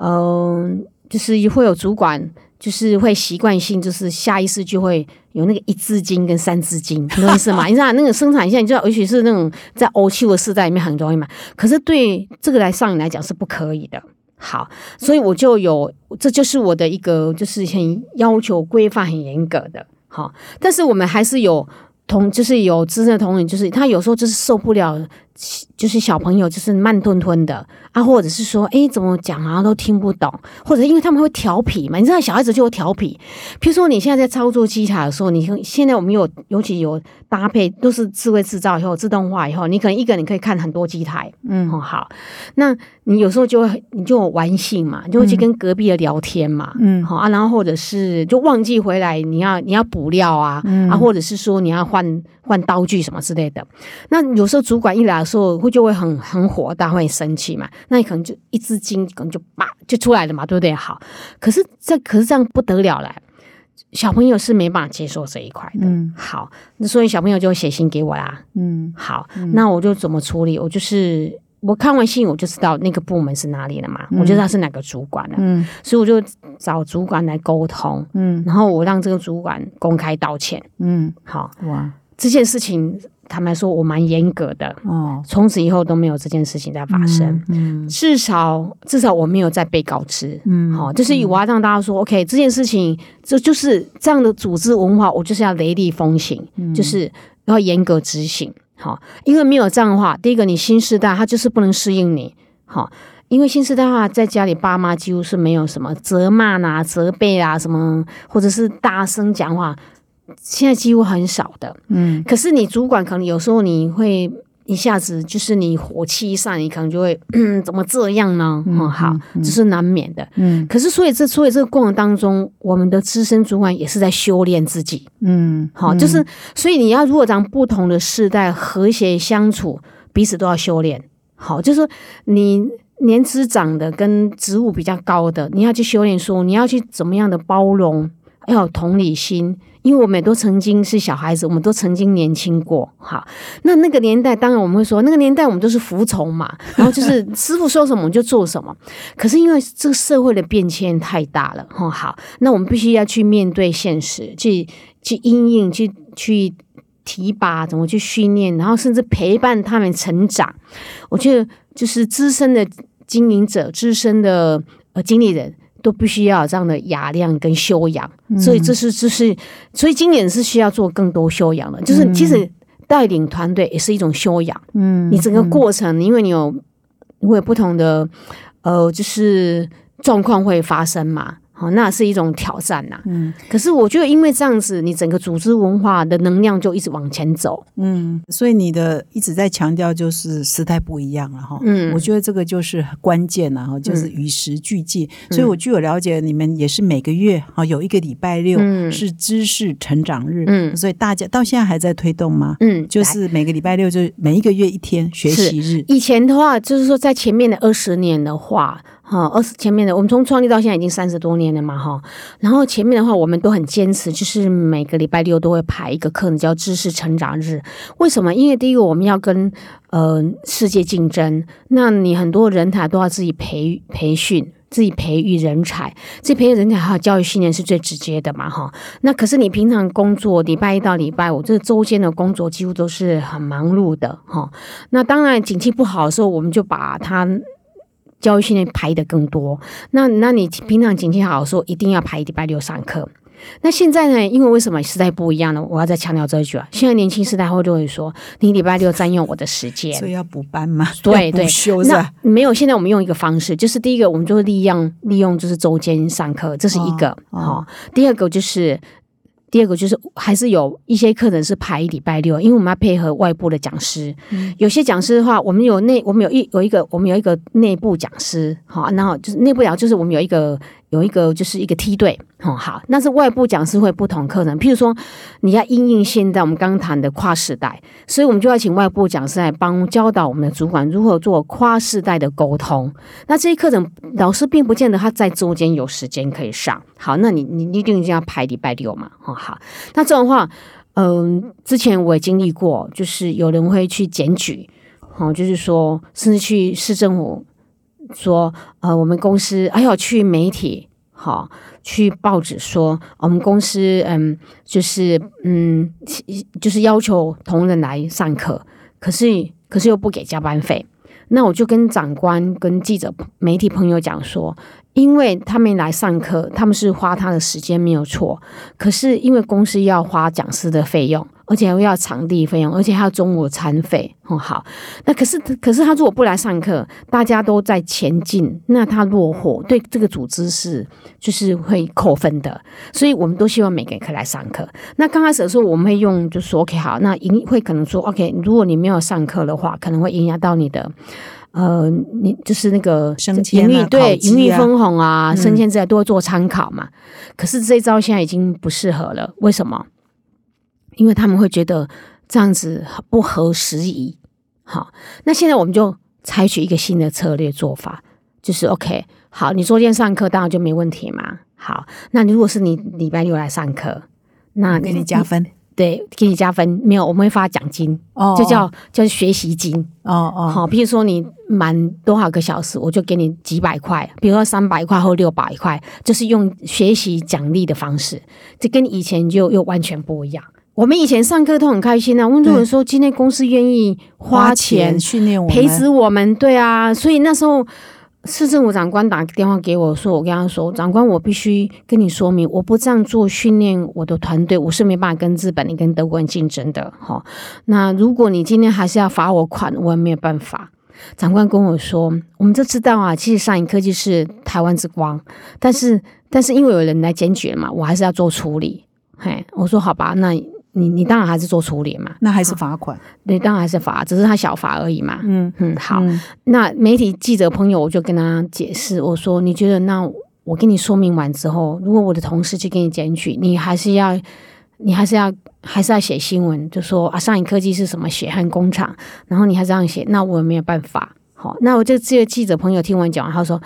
嗯、就是会有主管，就是会习惯性，就是下意识就会有那个一字经跟三字经，你懂意思吗？你知道那个生产线，你知道，尤其是那种在欧气的时代里面很容易嘛。可是对这个来上瘾来讲是不可以的。好，所以我就有，这就是我的一个，就是很要求规范很严格的。好，但是我们还是有同，就是有资深的同仁，就是他有时候就是受不了，就是小朋友就是慢吞吞的啊，或者是说，诶，怎么讲好像都听不懂，或者因为他们会调皮嘛，你知道小孩子就会调皮。譬如说你现在在操作机台的时候，你现在我们有尤其有搭配都是智慧制造以后自动化以后，你可能一个人可以看很多机台，嗯哦好，那你有时候就会你就有玩性嘛，你就会去跟隔壁的聊天嘛，嗯好啊，然后或者是就忘记回来，你要你要补料啊，嗯啊，或者是说你要换换刀具什么之类的。那有时候主管一来的时候，会就会很很火大，会很生气嘛。那你可能就一支筋可能就叭就出来了嘛，对不对？好，可是这可是这样不得了了。小朋友是没办法接受这一块的。嗯好，那所以小朋友就会写信给我啦。嗯好，那我就怎么处理？我就是我看完信，我就知道那个部门是哪里了嘛，我就知道是哪个主管了，嗯所以我就找主管来沟通，嗯然后我让这个主管公开道歉。嗯，好，哇这件事情坦白说，我蛮严格的，哦，从此以后都没有这件事情再发生。嗯至少至少我没有再被告知，嗯好、就是我要让大家说，OK，这件事情这就是这样的组织文化，我就是要雷厉风行，嗯。就是要严格执行，好、因为没有这样的话，第一个你新时代他就是不能适应你，好、因为新时代的话，在家里爸妈几乎是没有什么责骂啦、责备啊什么，或者是大声讲话，现在几乎很少的。嗯可是你主管可能有时候你会一下子就是你火气一上，你可能就会嗯 怎么这样呢？嗯，好，这是难免的。嗯可是所以这所以这个过程当中，我们的资深主管也是在修炼自己。嗯，好，就是所以你要如果让不同的世代和谐相处，彼此都要修炼。好，就是你年资长的跟职务比较高的，你要去修炼，说你要去怎么样的包容，要有同理心。因为我们都曾经是小孩子，我们都曾经年轻过，哈，那那个年代，当然我们会说，那个年代我们都是服从嘛，然后就是 师傅说什么我们就做什么。可是因为这个社会的变迁太大了，哈，好，那我们必须要去面对现实，去去应应，去去提拔，怎么去训练，然后甚至陪伴他们成长。我觉得就是资深的经营者、资深的呃经理人。都必须要有这样的雅量跟修养，所以这是这是，所以今年是需要做更多修养的。就是其实带领团队也是一种修养，嗯，你整个过程，因为你有你会有不同的呃，就是状况会发生嘛，好，那是一种挑战呐。嗯可是我觉得，因为这样子，你整个组织文化的能量就一直往前走。嗯，所以你的一直在强调就是时代不一样了哈。嗯我觉得这个就是关键了哈，就是与时俱进。所以我据我了解，你们也是每个月哈有一个礼拜六嗯是知识成长日，嗯所以大家到现在还在推动吗？嗯，就是每个礼拜六，就是每一个月一天学习日。以前的话，就是说在前面的二十年的话，哦，二十前面的我们从创立到现在已经三十多年了嘛，哈。然后前面的话，我们都很坚持，就是每个礼拜六都会排一个课程叫知识成长日。为什么？因为第一个我们要跟呃世界竞争，那你很多人才都要自己培培训。自己培育人才，自己培育人才还有教育训练是最直接的嘛，哈。那可是你平常工作，礼拜一到礼拜五这周间的工作几乎都是很忙碌的，哈。那当然，景气不好的时候，我们就把它教育训练排的更多。那那你平常景气好的时候，一定要排礼拜六上课。那现在呢？因为为什么时代不一样了？我要再强调这一句啊！现在年轻时代会就会说，你礼拜六占用我的时间，所以要补班嘛，对对那休是吧？没有，现在我们用一个方式，就是第一个，我们就会利用利用就是周间上课，这是一个哦好、第二个就是。第二个就是还是有一些课程是排礼拜六，因为我们要配合外部的讲师。有些讲师的话，我们有内我们有一有一个我们有一个内部讲师，好，然后就是内部讲就是我们有一个有一个就是一个梯队，哦，好，那是外部讲师会不同课程，譬如说你要应应现在我们刚刚谈的跨时代，所以我们就要请外部讲师来帮教导我们的主管如何做跨世代的沟通。那这些课程老师并不见得他在周间有时间可以上。好，那你你一定要排礼拜六嘛？哦，好，那这种话，嗯、之前我也经历过，就是有人会去检举，哦，就是说，甚至去市政府说，呃，我们公司哎呦去媒体，好、去报纸说，我们公司嗯，就是嗯，就是要求同仁来上课，可是可是又不给加班费。那我就跟长官、跟记者、媒体朋友讲说，因为他们来上课，他们是花他的时间没有错，可是因为公司要花讲师的费用，而且又要场地费用，而且还要中午餐费。哦，好，那可是可是他如果不来上课，大家都在前进，那他落后，对这个组织是就是会扣分的。所以我们都希望每个人可以来上课。那刚开始的时候，我们会用就说 OK 好，那影会可能说 OK，如果你没有上课的话，可能会影响到你的。呃，你就是那个盈利对盈利分红啊，嗯升迁之类都会做参考嘛。可是这一招现在已经不适合了，为什么？因为他们会觉得这样子不合时宜。好，那现在我们就采取一个新的策略做法，就是 OK，好，你昨天上课当然就没问题嘛。好，那如果是你礼拜六来上课，那给你加分对，给你加分。没有，我们会发奖金，哦就叫叫学习金。哦哦，好，比如说你满多少个小时，我就给你几百块，比如说三百块或六百块，就是用学习奖励的方式，这跟以前就又完全不一样。我们以前上课都很开心啊，温主任说今天公司愿意花钱训练我们培植我们，对啊，所以那时候市政府长官打电话给我说，我跟他说，长官，我必须跟你说明，我不这样做训练我的团队，我是没办法跟日本人、跟德国人竞争的。哈，那如果你今天还是要罚我款，我也没有办法。长官跟我说，我们都知道啊，其实上影科技是台湾之光，但是但是因为有人来检举了嘛，我还是要做处理。嘿，我说好吧，那你你当然还是做处理嘛，那还是罚款。对，当然还是罚，只是他小罚而已嘛。嗯，嗯，好。嗯那媒体记者朋友，我就跟他解释，我说：“你觉得那我跟你说明完之后，如果我的同事去给你检举，你还是要，你还是要，还是要写新闻，就说啊，上影科技是什么血汗工厂，然后你还这样写，那我也没有办法。好，那我就这个记者朋友听完讲完，他说：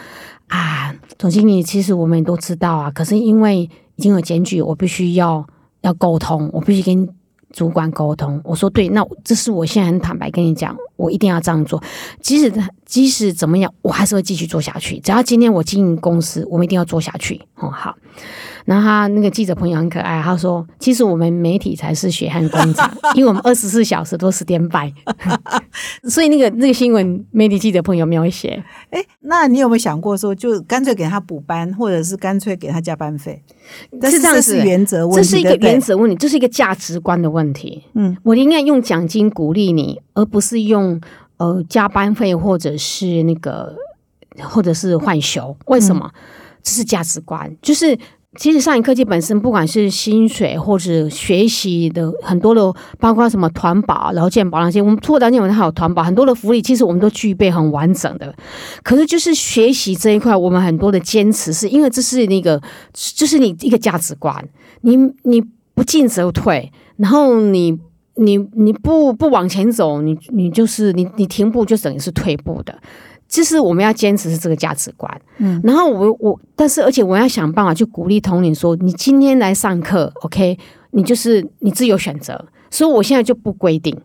啊，总经理，其实我们都知道啊，可是因为已经有检举，我必须要要沟通，我必须跟主管沟通。我说对，那这是我现在很坦白跟你讲，我一定要这样做。即使他即使怎么样，我还是会继续做下去。只要今天我经营公司，我们一定要做下去。哦，好。然后他那个记者朋友很可爱，他说：“其实我们媒体才是血汗工厂，因为我们二十四小时都是颠败，所以那个那个新闻媒体记者朋友没有写。哎，那你有没有想过说，就干脆给他补班，或者是干脆给他加班费？但是这样子是原则问题，这是一个原则问题，这是一个价值观的问题。嗯，我应该用奖金鼓励你，而不是用呃加班费或者是那个或者是换休。为什么？这是价值观，就是。其实上影科技本身，不管是薪水或者学习的很多的，包括什么团保、劳健保那些，我们除了劳健保还有团保，很多的福利，其实我们都具备很完整的。可是就是学习这一块，我们很多的坚持，是因为这是那个，就是你一个价值观，你你不进则退，然后你你你不不往前走，你你就是你你停步就等于是退步的。就是我们要坚持是这个价值观，嗯，然后我我，但是而且我要想办法去鼓励同龄说，你今天来上课，OK，你就是你自由选择，所以我现在就不规定，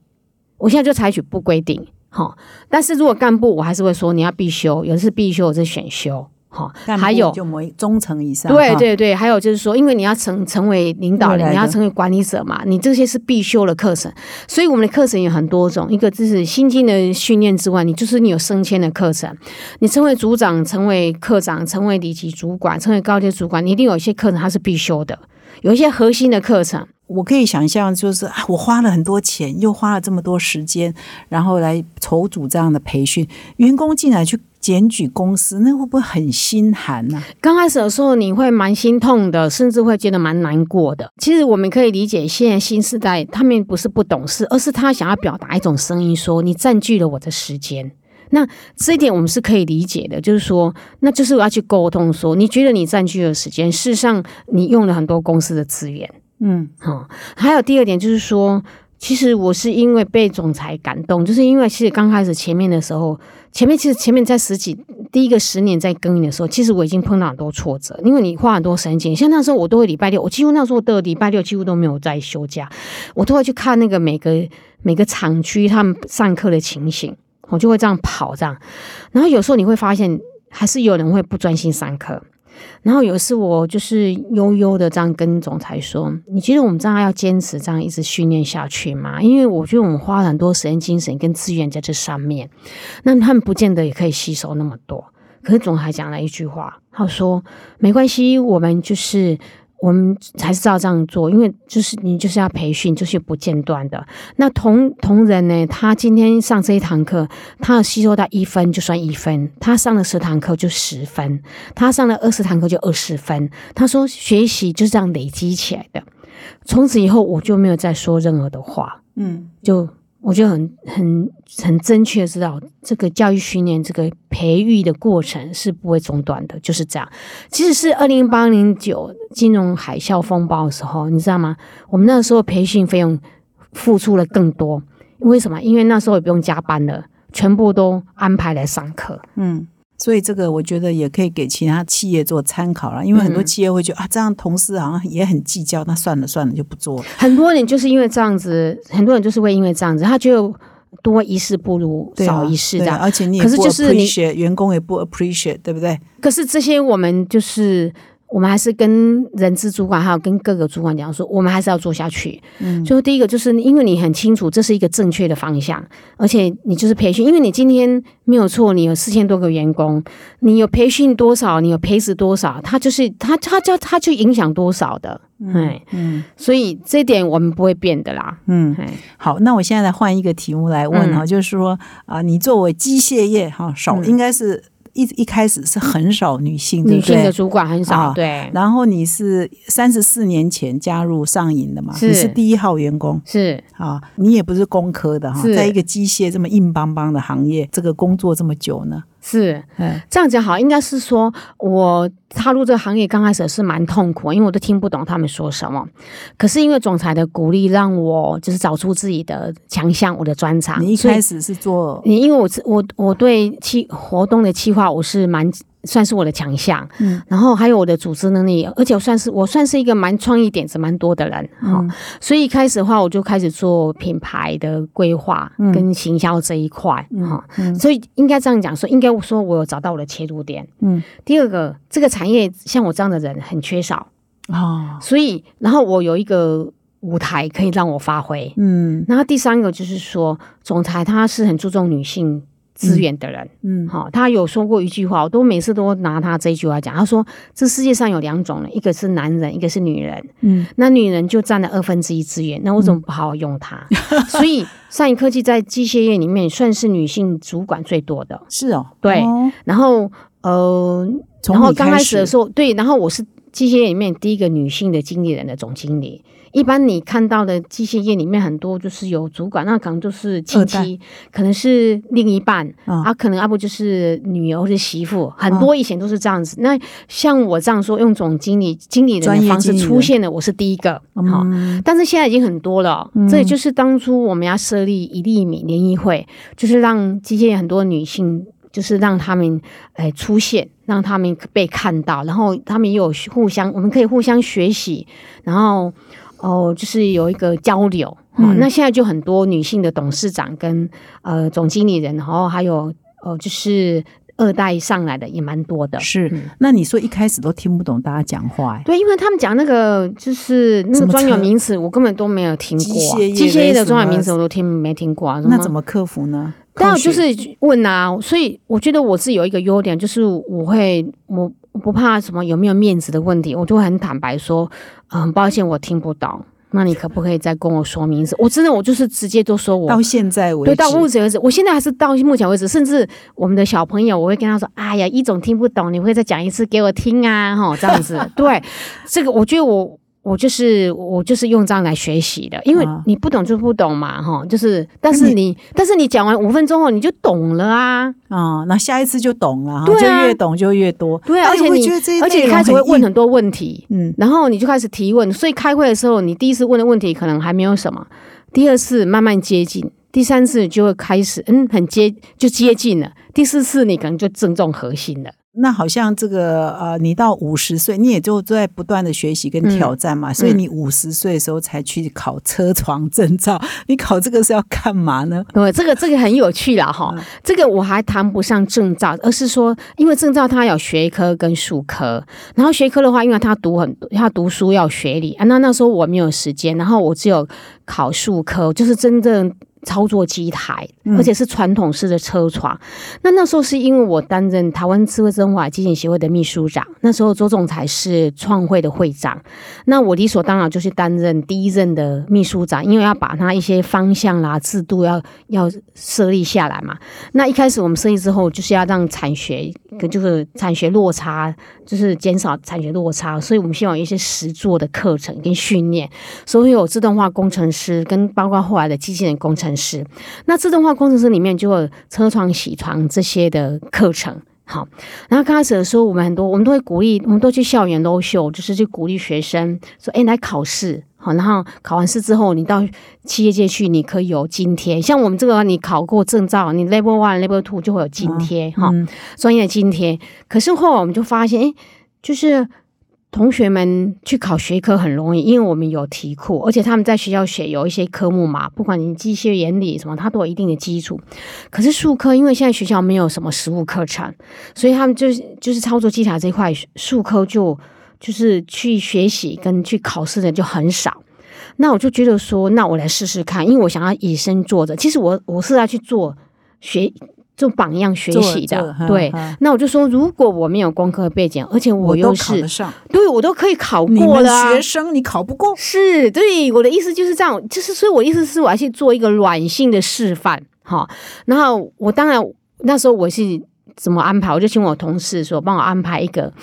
我现在就采取不规定，哈，但是如果干部，我还是会说你要必修，有的是必修，有的是选修，哈，还有就某一中层以上，对，对对，还有就是说，因为你要成成为领导人，你要成为管理者嘛，你这些是必修的课程，所以我们的课程有很多种，一个就是新进的训练之外，你就是你有升迁的课程，你成为组长、成为科长、成为里级主管、成为高级主管，你一定有一些课程它是必修的，有一些核心的课程。我可以想象，就是啊，我花了很多钱，又花了这么多时间，然后来筹组这样的培训，员工进来去检举公司，那会不会很心寒呢、刚开始的时候，你会蛮心痛的，甚至会觉得蛮难过的。其实我们可以理解，现在新时代他们不是不懂事，而是他想要表达一种声音说你占据了我的时间。那这一点我们是可以理解的，就是说，那就是我要去沟通说，你觉得你占据了时间，事实上你用了很多公司的资源。嗯哦，还有第二点就是说，其实我是因为被总裁感动，就是因为其实刚开始前面的时候，前面其实前面在十几第一个十年在耕耘的时候，其实我已经碰到很多挫折，因为你花很多时间，像那时候我都会礼拜六，我几乎那时候的礼拜六几乎都没有在休假，我都会去看那个每个每个厂区他们上课的情形，我就会这样跑这样，然后有时候你会发现，还是有人会不专心上课。然后有一次我就是悠悠的这样跟总裁说：“你觉得我们这样要坚持这样一直训练下去吗？因为我觉得我们花了很多时间、精神跟资源在这上面，那他们不见得也可以吸收那么多。”可是总裁讲了一句话，他说：“没关系，我们就是。”我们还是照这样做，因为就是你就是要培训，就是不间断的。那同同仁呢，他今天上这一堂课，他要吸收到一分就算一分，他上了十堂课就十分，他上了二十堂课就二十分。他说学习就是这样累积起来的。从此以后，我就没有再说任何的话，嗯就我就很很很正确知道，这个教育训练这个培育的过程是不会中断的，就是这样。其实是二零八零九金融海啸风暴的时候，你知道吗？我们那时候培训费用付出了更多，为什么？因为那时候也不用加班了，全部都安排来上课。嗯。所以这个我觉得也可以给其他企业做参考了，因为很多嗯企业会觉得、啊，这样同事好像也很计较，那算了算了就不做了。很多人就是因为这样子，很多人就是会因为这样子，他就多一事不如少一事这样。对啊而且你也可是不就是你 appreciate，员工也不 appreciate，对不对？可是这些我们就是。我们还是跟人资主管还有跟各个主管讲说，我们还是要做下去。嗯，就第一个就是因为你很清楚这是一个正确的方向，而且你就是培训，因为你今天没有错，你有四千多个员工，你有培训多少，你有培植多少，它就是它它就它就影响多少的，嗯嗯。所以这一点我们不会变的啦。嗯，哎好，那我现在来换一个题目来问哈，嗯。就是说啊、你作为机械业哈，少、嗯。应该是一一开始是很少女性，对不对？女性的主管很少，啊对，然后你是三十四年前加入上影的嘛？是你是第一号员工是啊，你也不是工科的哈，在一个机械这么硬邦邦的行业，这个工作这么久呢？是嗯这样讲好，应该是说我踏入这个行业刚开始是蛮痛苦，因为我都听不懂他们说什么。可是因为总裁的鼓励，让我就是找出自己的强项，我的专长。你一开始是做你因为我是我我对企活动的企划我是蛮算是我的强项，嗯。然后还有我的组织能力，而且我算是我算是一个蛮创意点子蛮多的人哈、嗯所以一开始的话我就开始做品牌的规划嗯。跟行销这一块哈、嗯。所以应该这样讲说，应该说我有找到我的切入点。嗯。第二个，这个产业像我这样的人很缺少，哦。所以然后我有一个舞台可以让我发挥。嗯。然后第三个就是说，总裁他是很注重女性资源的人，嗯好、他有说过一句话，我都每次都拿他这一句话讲。他说，这世界上有两种人，一个是男人，一个是女人。嗯那女人就占了二分之一资源，那我怎么不好好用它？所以上影科技在机械业里面算是女性主管最多的。是哦，对哦然后呃，然后刚开始始的时候，对，然后我是机械业里面第一个女性的经理人的总经理。一般你看到的机械业里面很多就是有主管，那可能就是亲戚，可能是另一半，啊啊，可能要不就是女儿或者媳妇，很多以前都是这样子。那像我这样说，用总经理、经理人的方式出现的，我是第一个。好、嗯但是现在已经很多了哦，这也就是当初我们要设立一粒米联谊会，就是让机械业很多女性，就是让他们哎出现，让他们被看到，然后他们也有互相，我们可以互相学习，然后哦，就是有一个交流。那现在就很多女性的董事长跟呃总经理人，然后还有呃就是二代上来的也蛮多的。是嗯。那你说一开始都听不懂大家讲话，哎，对，因为他们讲那个就是那个专有名词，我根本都没有听过啊、机械业的专有名词我都听没听过啊。那怎？么克服呢？当然就是问啊，所以我觉得我是有一个优点，就是我会我我不怕什么有没有面子的问题，我就会很坦白说，呃很抱歉我听不懂，那你可不可以再跟我说明一次？我真的我就是直接都说我到现在为止对，止，到目前为止，我现在还是到目前为止，甚至我们的小朋友，我会跟他说：“哎呀，一种听不懂，你会再讲一次给我听啊，哈，这样子。” 对，这个我觉得我我就是我就是用这样来学习的，因为啊你不懂就不懂嘛，哈，就是，但是你但是你讲完五分钟后你就懂了啊，啊，那下一次就懂了哈，对啊就越懂就越多。对啊，哎而且你而且你开始会问很多问题，嗯。然后你就开始提问，所以开会的时候，你第一次问的问题可能还没有什么，第二次慢慢接近，第三次就会开始嗯很接就接近了，第四次你可能就正中核心了。那好像这个呃，你到五十岁，你也就在不断的学习跟挑战嘛，所以你五十岁的时候才去考车床证照。你考这个是要干嘛呢？对，这个这个很有趣啦哈，嗯这个我还谈不上证照，而是说，因为证照它有学科跟术科，然后学科的话，因为他读很多，他读书要学理啊，那那时候我没有时间，然后我只有考术科，就是真正。操作机台，而且是传统式的车床。那那时候是因为我担任台湾智慧真化基金协会的秘书长，那时候周总裁是创会的会长，那我理所当然就是担任第一任的秘书长，因为要把他一些方向啦、制度要要设立下来嘛。那一开始我们设立之后，就是要让产学就是产学落差，就是减少产学落差，所以我们希望有一些实做的课程跟训练，所以有自动化工程师跟包括后来的机器人工程师。那自动化工程师里面就有车床、铣床这些的课程。好，然后刚开始的时候，我们很多我们都会鼓励，我们都去校园楼秀，就是去鼓励学生说：“哎，来考试，好，然后考完试之后，你到企业界去，你可以有津贴。像我们这个，你考过证照，你 Level One、Level Two 就会有津贴哈，嗯专业津贴。可是后来我们就发现，哎，就是同学们去考学科很容易，因为我们有题库，而且他们在学校学有一些科目嘛，不管你机械原理什么，它都有一定的基础。可是数科，因为现在学校没有什么实务课程，所以他们就是就是操作机台这块，数科就就是去学习跟去考试的就很少。那我就觉得说，那我来试试看，因为我想要以身作则。其实我我是要去做学做榜样学习的，做对。那我就说，如果我没有工科背景，而且我又是得上，对我都可以考过了、啊。学，生你考不过，是对我的意思就是这样，就是所以我的意思是我要去做一个软性的示范，哈。然后我当然那时候我是怎么安排，我就请我同事说帮我安排一个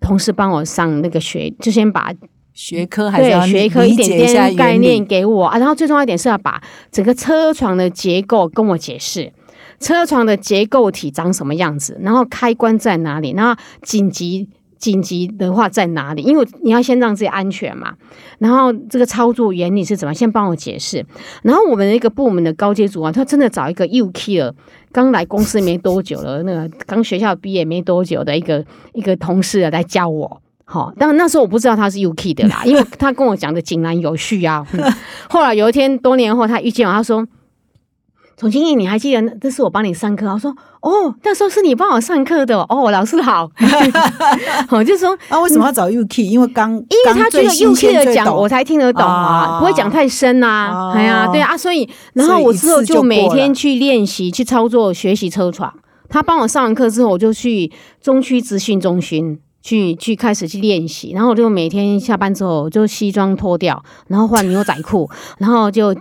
同事帮我上那个学，就先把学科还是要学科一点点概念给我。啊，然后最重要一点是要把整个车床的结构跟我解释。车床的结构体长什么样子，然后开关在哪里，然后紧急紧急的话在哪里？因为你要先让自己安全嘛。然后这个操作原理是怎么？先帮我解释。然后我们那个部门的高阶主管，他真的找一个 U K 了，刚来公司没多久了，那个刚学校毕业没多久的一个一个同事啊来教我。好，但那时候我不知道他是 UK 的啦，因为他跟我讲的井然有序啊。嗯 后来有一天，多年后他遇见我，他说：“总经理，你还记得那这是我帮你上课？”我说：“哦，那时候是你帮我上课的哦，哦老师好。” 我就说，啊，为什么要找 UK？因为刚因因为他这个 UK 的讲我才听得懂啊，啊不会讲太深呐、哦哎呀，对啊，所以然后我之后就每天去练习、去操作、学习车床。他帮我上完课之后，我就去中区资讯中心。去去开始去练习，然后我就每天下班之后就西装脱掉，然后换牛仔裤，然后就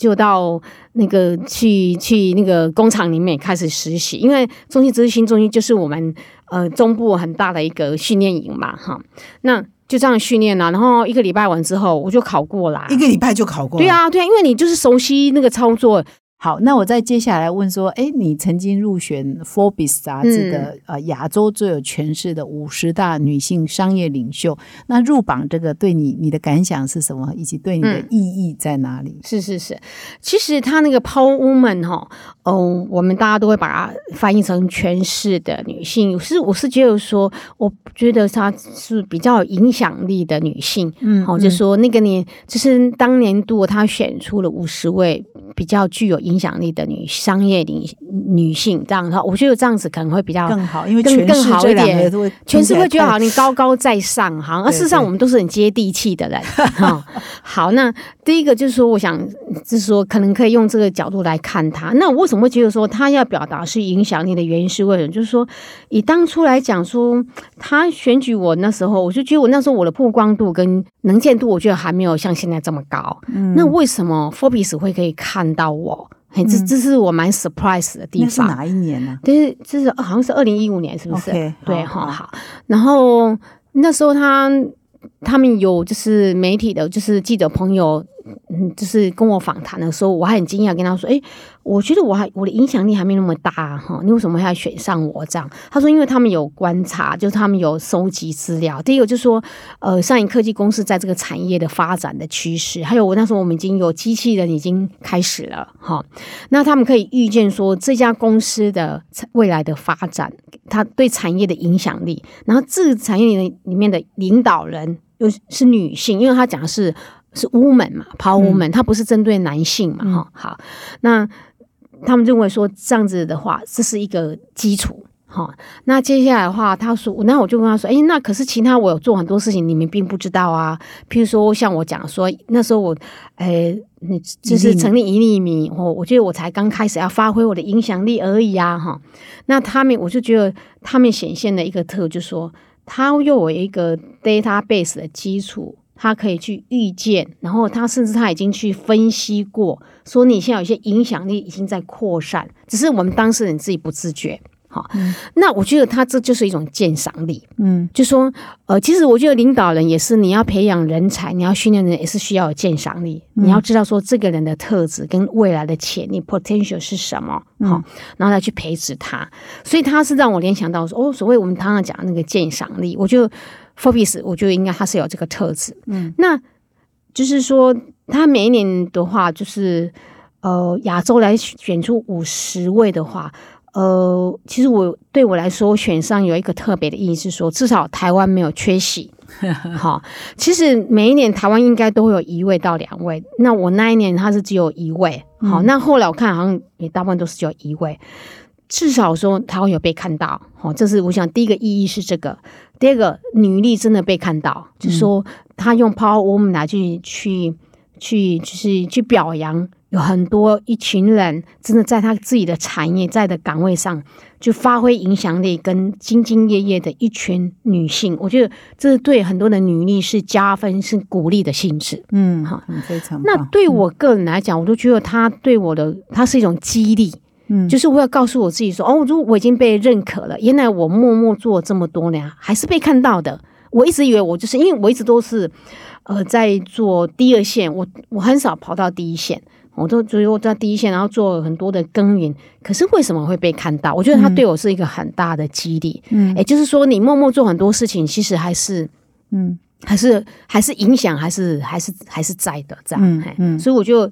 就到那个去去那个工厂里面开始实习，因为中心执行中心就是我们呃中部很大的一个训练营嘛，哈，那就这样训练了，然后一个礼拜完之后我就考过啦，一个礼拜就考过，对。啊对啊，因为你就是熟悉那个操作，好，那我再接下来问说，哎，你曾经入选 Forbes 杂志的、呃亚洲最有权势的五十大女性商业领袖，那入榜这个对你你的感想是什么，以及对你的嗯意义在哪里？是是是，其实他那个 Power Woman 哈，嗯，我们大家都会把它翻译成权势的女性。是我是觉得说，我觉得她是比较有影响力的女性。嗯好、就说那个年，就是当年度她选出了五十位比较具有影响力的女商业女女性，这样的话，我觉得这样子可能会比较更好，因为更更好一点全是会觉得好，听你高高在上哈。而 对事实上，我们都是很接地气的人哈。好，那第一个就是说，我想就是说，可能可以用这个角度来看他。那我为什么会觉得说他要表达是影响力的原因是为什么？就是说，以当初来讲说，他选举我那时候，我就觉得我那时候我的曝光度跟能见度，我觉得还没有像现在这么高。嗯那为什么 Forbes 会可以看到我？嘿，这这是我蛮 surprise 的地方。那是哪一年呢、就是这是好像是二零一五年，是不是对，好哈好。然后那时候他他们有就是媒体的，就是记者朋友，嗯，就是跟我访谈的时候，我还很惊讶，跟他说：“诶，我觉得我还我的影响力还没那么大哈，你为什么还要选上我这样？”他说：“因为他们有观察，就是他们有收集资料。第一个就是说，呃，上影科技公司在这个产业的发展的趋势，还有我那时候我们已经有机器人已经开始了哈，那他们可以预见说这家公司的未来的发展，它对产业的影响力，然后这个产业里里面的领导人又是女性，因为他讲的是是 woman 嘛，power woman，、它不是针对男性嘛哈、好，那他们认为说这样子的话，这是一个基础。哈，那接下来的话，他说，那我就跟他说，诶，那可是其他我有做很多事情，你们并不知道啊。譬如说，像我讲说，那时候我，诶，你就是成立一粒米，我我觉得我才刚开始要发挥我的影响力而已啊，哈。那他们，我就觉得他们显现的一个特，就是说，他又有一个 database 的基础。他可以去预见，然后他甚至他已经去分析过，说你现在有些影响力已经在扩散，只是我们当事人自己不自觉。好，那我觉得他这就是一种鉴赏力。嗯，就说呃，其实我觉得领导人也是，你要培养人才，你要训练人，也是需要有鉴赏力。你要知道说这个人的特质跟未来的潜力 potential 是什么，好、然后来去培植他。所以他是让我联想到说，哦，所谓我们常常讲那个鉴赏力，我就 Forbes，我觉得应该他是有这个特质。嗯，那就是说，他每一年的话，就是呃，亚洲来选出五十位的话，呃，其实我对我来说，选上有一个特别的意义是说，至少台湾没有缺席。好，其实每一年台湾应该都会有一位到两位。那我那一年他是只有一位。好，那后来我看好像也大部分都是只有一位。至少说他会有被看到。好，这是我想第一个意义是这个。第二个，女力真的被看到，就是说她用 Power Woman 来去去去，就是去表扬。有很多一群人真的在他自己的产业在的岗位上，就发挥影响力跟兢兢业业的一群女性，我觉得这是对很多的女力是加分是鼓励的性质。嗯，好，非常。那对我个人来讲，我都觉得她对我的她是一种激励。嗯，就是我要告诉我自己说，哦，如果我已经被认可了，原来我默默做这么多年还是被看到的。我一直以为我就是因为我一直都是呃在做第二线，我我很少跑到第一线。我都只有在第一线，然后做很多的耕耘。可是为什么会被看到？我觉得他对我是一个很大的激励。嗯，也就是说，你默默做很多事情，其实还是，嗯，还是还是影响，还是还是还是在的这样。嗯嗯，所以我就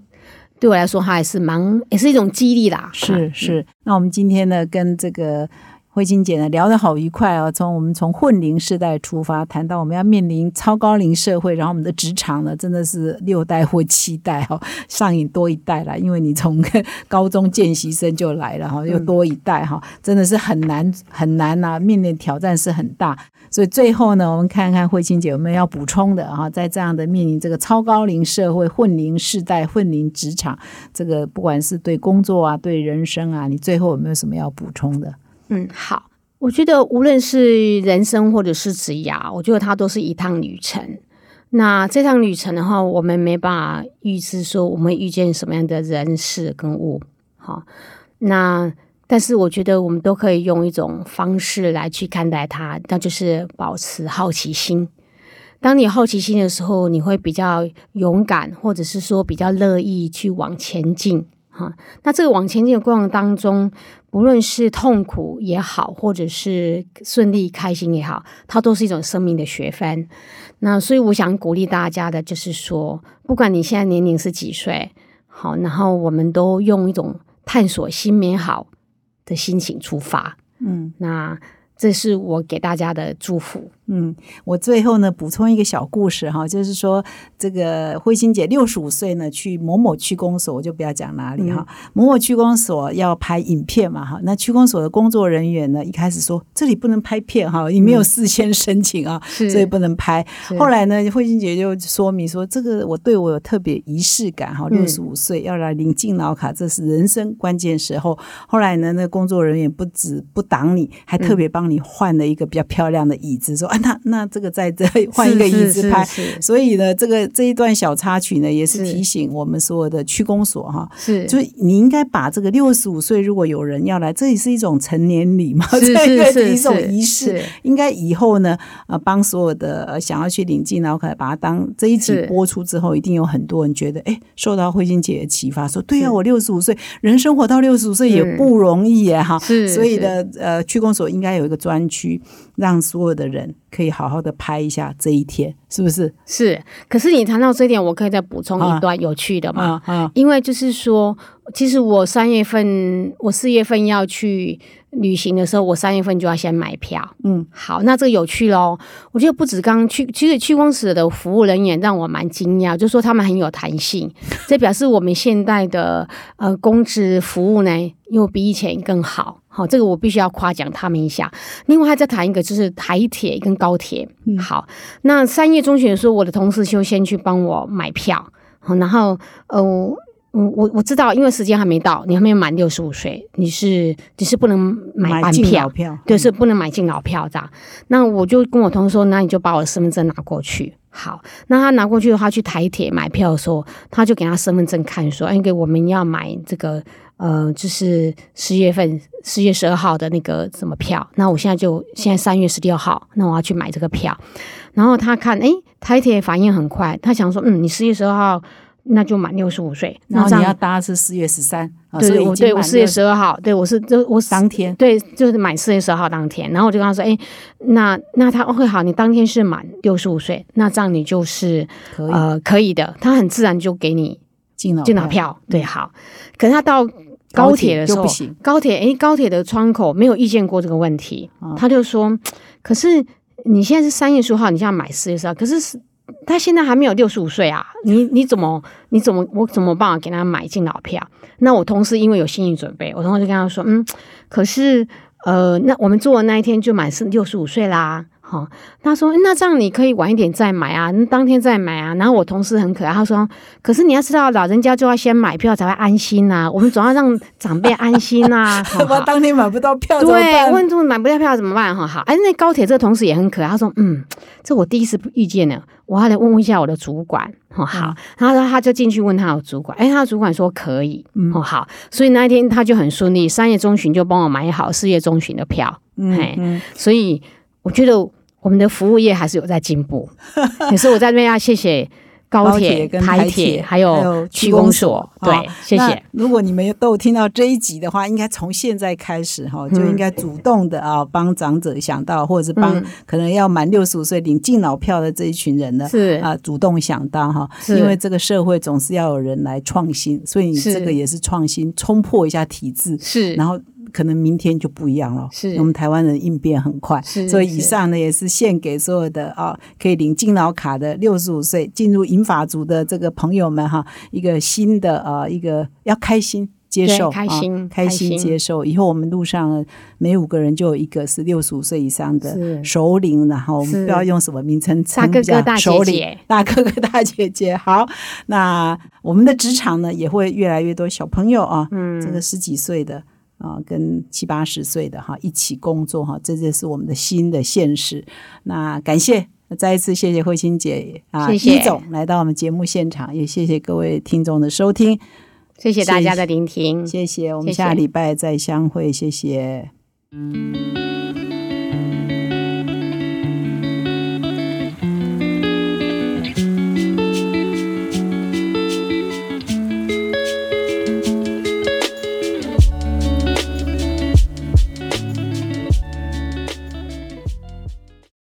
对我来说，它还是蛮，也是一种激励啦。是是。那我们今天呢，跟这个。慧清姐呢聊得好愉快哦，从我们从混龄世代出发，谈到我们要面临超高龄社会，然后我们的职场呢真的是六代或七代哈，上瘾多一代了，因为你从高中见习生就来了哈，又多一代哈，真的是很难很难呐，面临挑战是很大。所以最后呢，我们看看慧清姐有没有要补充的哈，在这样的面临这个超高龄社会、混龄世代、混龄职场，这个不管是对工作啊、对人生啊，你最后有没有什么要补充的？嗯，好，我觉得无论是人生或者是职涯，我觉得它都是一趟旅程。那这趟旅程的话，我们没办法预知说我们遇见什么样的人事跟物。好，那但是我觉得我们都可以用一种方式来去看待它，那就是保持好奇心。当你好奇心的时候，你会比较勇敢，或者是说比较乐意去往前进。哈，那这个往前进的过程当中，不论是痛苦也好，或者是顺利开心也好，它都是一种生命的学分。那所以我想鼓励大家的，就是说，不管你现在年龄是几岁，好，然后我们都用一种探索新美好的心情出发。嗯，那这是我给大家的祝福。嗯，我最后呢补充一个小故事哈，就是说这个慧心姐六十五岁呢，去某某区公所，我就不要讲哪里哈。某某区公所要拍影片嘛哈，那区公所的工作人员呢，一开始说这里不能拍片哈，你没有事先申请啊，所以不能拍。后来呢，慧心姐就说明说，这个我对我有特别仪式感哈，六十五岁要来领敬老卡，这是人生关键时候。后来呢，那工作人员不止不挡你，还特别帮你换了一个比较漂亮的椅子，说。那那这个在这 换一个椅子拍，所以呢，这个这一段小插曲呢，也是提醒我们所有的区公所哈，是，就是你应该把这个六十五岁如果有人要来，这也是一种成年礼嘛，是是一种仪式，应该以后呢，呃，帮所有的想要去领进，然后可能把它当这一集播出之后，一定有很多人觉得，哎，受到慧心姐的启发，说对啊，我六十五岁，人生活到六十五岁也不容易耶哈，所以呢呃，区公所应该有一个专区，让所有的人。可以好好的拍一下这一天，是不是？是。可是你谈到这一点，我可以再补充一段有趣的嘛？啊，因为就是说，其实我三月份，我四月份要去旅行的时候，我三月份就要先买票。嗯，好，那这个有趣喽。我觉得不止刚去，其实去公司的服务人员让我蛮惊讶，就说他们很有弹性，这表示我们现代的呃公职服务呢，又比以前更好。好，这个我必须要夸奖他们一下。另外，还再谈一个，就是台铁跟高铁。好，那三月中旬的时候，我的同事就先去帮我买票。好，然后呃，我我我知道，因为时间还没到，你还没有满六十五岁，你是你是不能买半票，对，是不能买进老票的。那我就跟我同事说，那你就把我的身份证拿过去。好，那他拿过去的话，去台铁买票的时候，他就给他身份证看，说，哎，给我们要买这个。呃，就是十月份十月十二号的那个什么票，那我现在就现在三月十六号，那我要去买这个票。然后他看，哎，台铁反应很快，他想说，嗯，你十月十二号那就满六十五岁。然后你要搭是四月十三，啊对，我对我四月十二号，对我是就我当天对，就是满四月十二号当天，然后我就跟他说，哎，那那他 OK 好，你当天是满六十五岁，那这样你就是可以呃可以的，他很自然就给你进了进脑票，对，好。可是他到高铁的时候不，行，高铁诶，高铁的窗口没有遇见过这个问题，嗯他就说，可是你现在是三月十五号，你现在买四月十号，可是是他现在还没有六十五岁啊，你你怎么你怎么我怎么办法给他买进老票？那我同事因为有心理准备，我同事就跟他说，嗯，可是呃，那我们做的那一天就满是六十五岁啦。好、他说那这样你可以晚一点再买啊，那当天再买啊。然后我同事很可爱，他说，可是你要知道，老人家就要先买票才会安心呐、我们总要让长辈安心呐、好我当天买不到票怎么对，办？问住买不到票怎么办？哈，好，哎，那高铁这个同事也很可爱，他说，嗯，这我第一次遇见呢，我还得问问一下我的主管，哦，好，然后他就进去问他的主管，哎，他的主管说可以，哦，好，所以那一天他就很顺利，三月中旬就帮我买好四月中旬的票，嘿嗯，所以我觉得我们的服务业还是有在进步，可是我在这边要谢谢高高铁铁、跟台台铁铁还有区公所，对谢谢。如果你们都有听到这一集的话，应该从现在开始哈，就应该主动的啊，帮长者想到，或者是帮嗯。可能要满六十五岁领敬老票的这一群人呢。是。啊，主动想到哈，因为这个社会总是要有人来创新，所以你是这个也是创新，冲破一下体制，是，然后可能明天就不一样了。是我们台湾人应变很快，是所以以上呢也是献给所有的啊可以领敬老卡的六十五岁进入银发族的这个朋友们哈，一个新的啊一个要开心。接受开心啊、开心接受。以后我们路上每五个人就有一个是六十五岁以上的首领，然后我们不要用什么名称称大哥哥大姐首领姐大哥哥大姐姐。好，那我们的职场呢也会越来越多小朋友啊，嗯，这个十几岁的。啊，跟七八十岁的哈一起工作哈，这就是我们的新的现实。那感谢再一次谢谢慧清姐啊，谢谢。总来到我们节目现场，也谢谢各位听众的收听，谢谢大家的聆听，谢谢，我们下礼拜再相会，谢谢。《